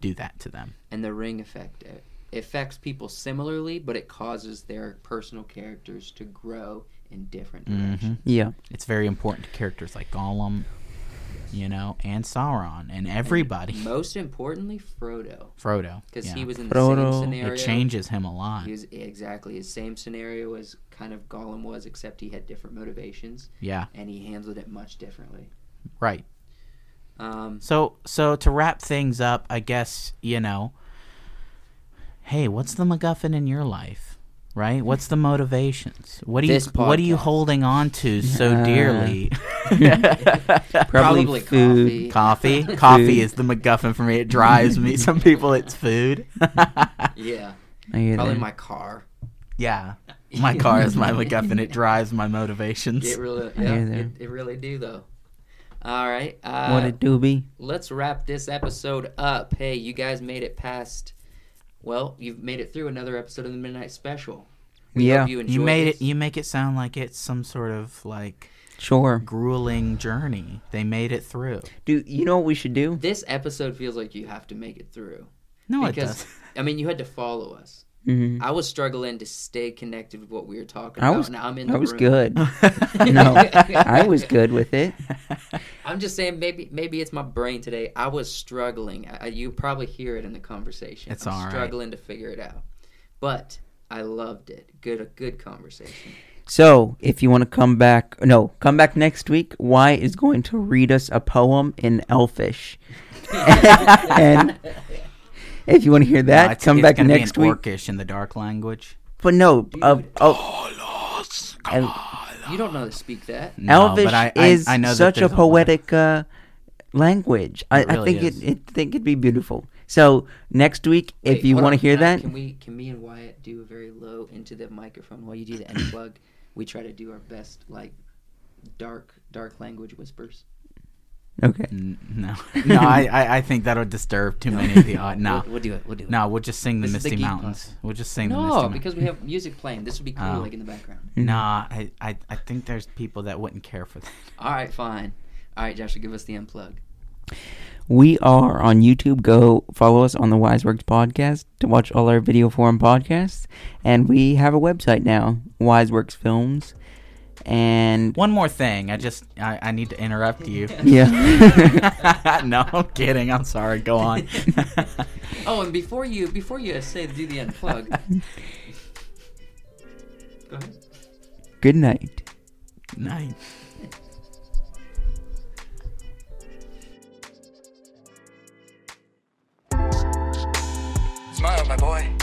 do that to them. and the ring effect it affects people similarly, but it causes their personal characters to grow in different Mhm. Yeah. It's very important to characters like Gollum. You know, and Sauron and everybody. Most importantly, Frodo, Frodo, because yeah. he was in the Frodo. same scenario. It changes him a lot. He was exactly his same scenario as kind of Gollum was, except he had different motivations Yeah, and he handled it much differently. right. Um, So, so to wrap things up, I guess you know. Hey, what's the MacGuffin in your life? Right? What's the motivations? What are you This What are you podcast. holding on to so Uh, dearly? Probably, Probably food. coffee. Coffee. Coffee is the MacGuffin for me. It drives me. Some people, it's food. yeah, I hear probably that. my car. yeah, my car is my MacGuffin. It drives my motivations. It really, yeah, hear that. it, it really do though. All right, uh, what it do be? let's wrap this episode up. Hey, you guys made it past. Well, you've made it through another episode of the Midnight Special. We Yeah. hope you enjoyed You made this. it. You make it sound like it's some sort of like Sure. grueling journey. They made it through. Do you know what we should do? This episode feels like you have to make it through. No, it because does. I mean, you had to follow us. Hmm I was struggling to stay connected with what we were talking I about. was. now I'm in I was room. good. no, I was good with it. I'm just saying, maybe maybe it's my brain today. I was struggling. I, you probably hear it in the conversation. It's I'm all right. struggling to figure it out, but I loved it. Good, a good conversation. So, if you want to come back, no, come back next week. Y is going to read us a poem in Elfish, and if you want to hear No, that, it's- come it's back gonna next be in week. Orcish in the dark language. But no, uh, oh, El- You don't know to speak that. No, Elvish but I, I, is I know that such a there's lot. poetic uh, language. I, It I really think is. it, it think it'd be beautiful. So next week, if you want to hear Can I- that, can we? Can me and Wyatt do a very low into the microphone while you do the end plug? we try to do our best, like dark, dark language whispers. Okay. N- No, no, I, I, I think that'll disturb too many of the. Uh, no, we'll, we'll do it. We'll do it. no, we'll just sing the This is the Misty geek Mountains. We'll just sing the Misty no, Mountains. because we have music playing. This would be cool, Oh. like in the background. Nah, I, I, I think there's people that wouldn't care for that. All right, fine. All right, Joshua, give us the unplug. We are on YouTube. Go follow us on the Wise Works podcast to watch all our video forum podcasts. And we have a website now, Wise Works Films. And One more thing, I just I, I need to interrupt you. yeah. no, I'm kidding. I'm sorry. Go on. Oh, and before you before you say do the unplug, go ahead. Good night. nice. Smile, my boy.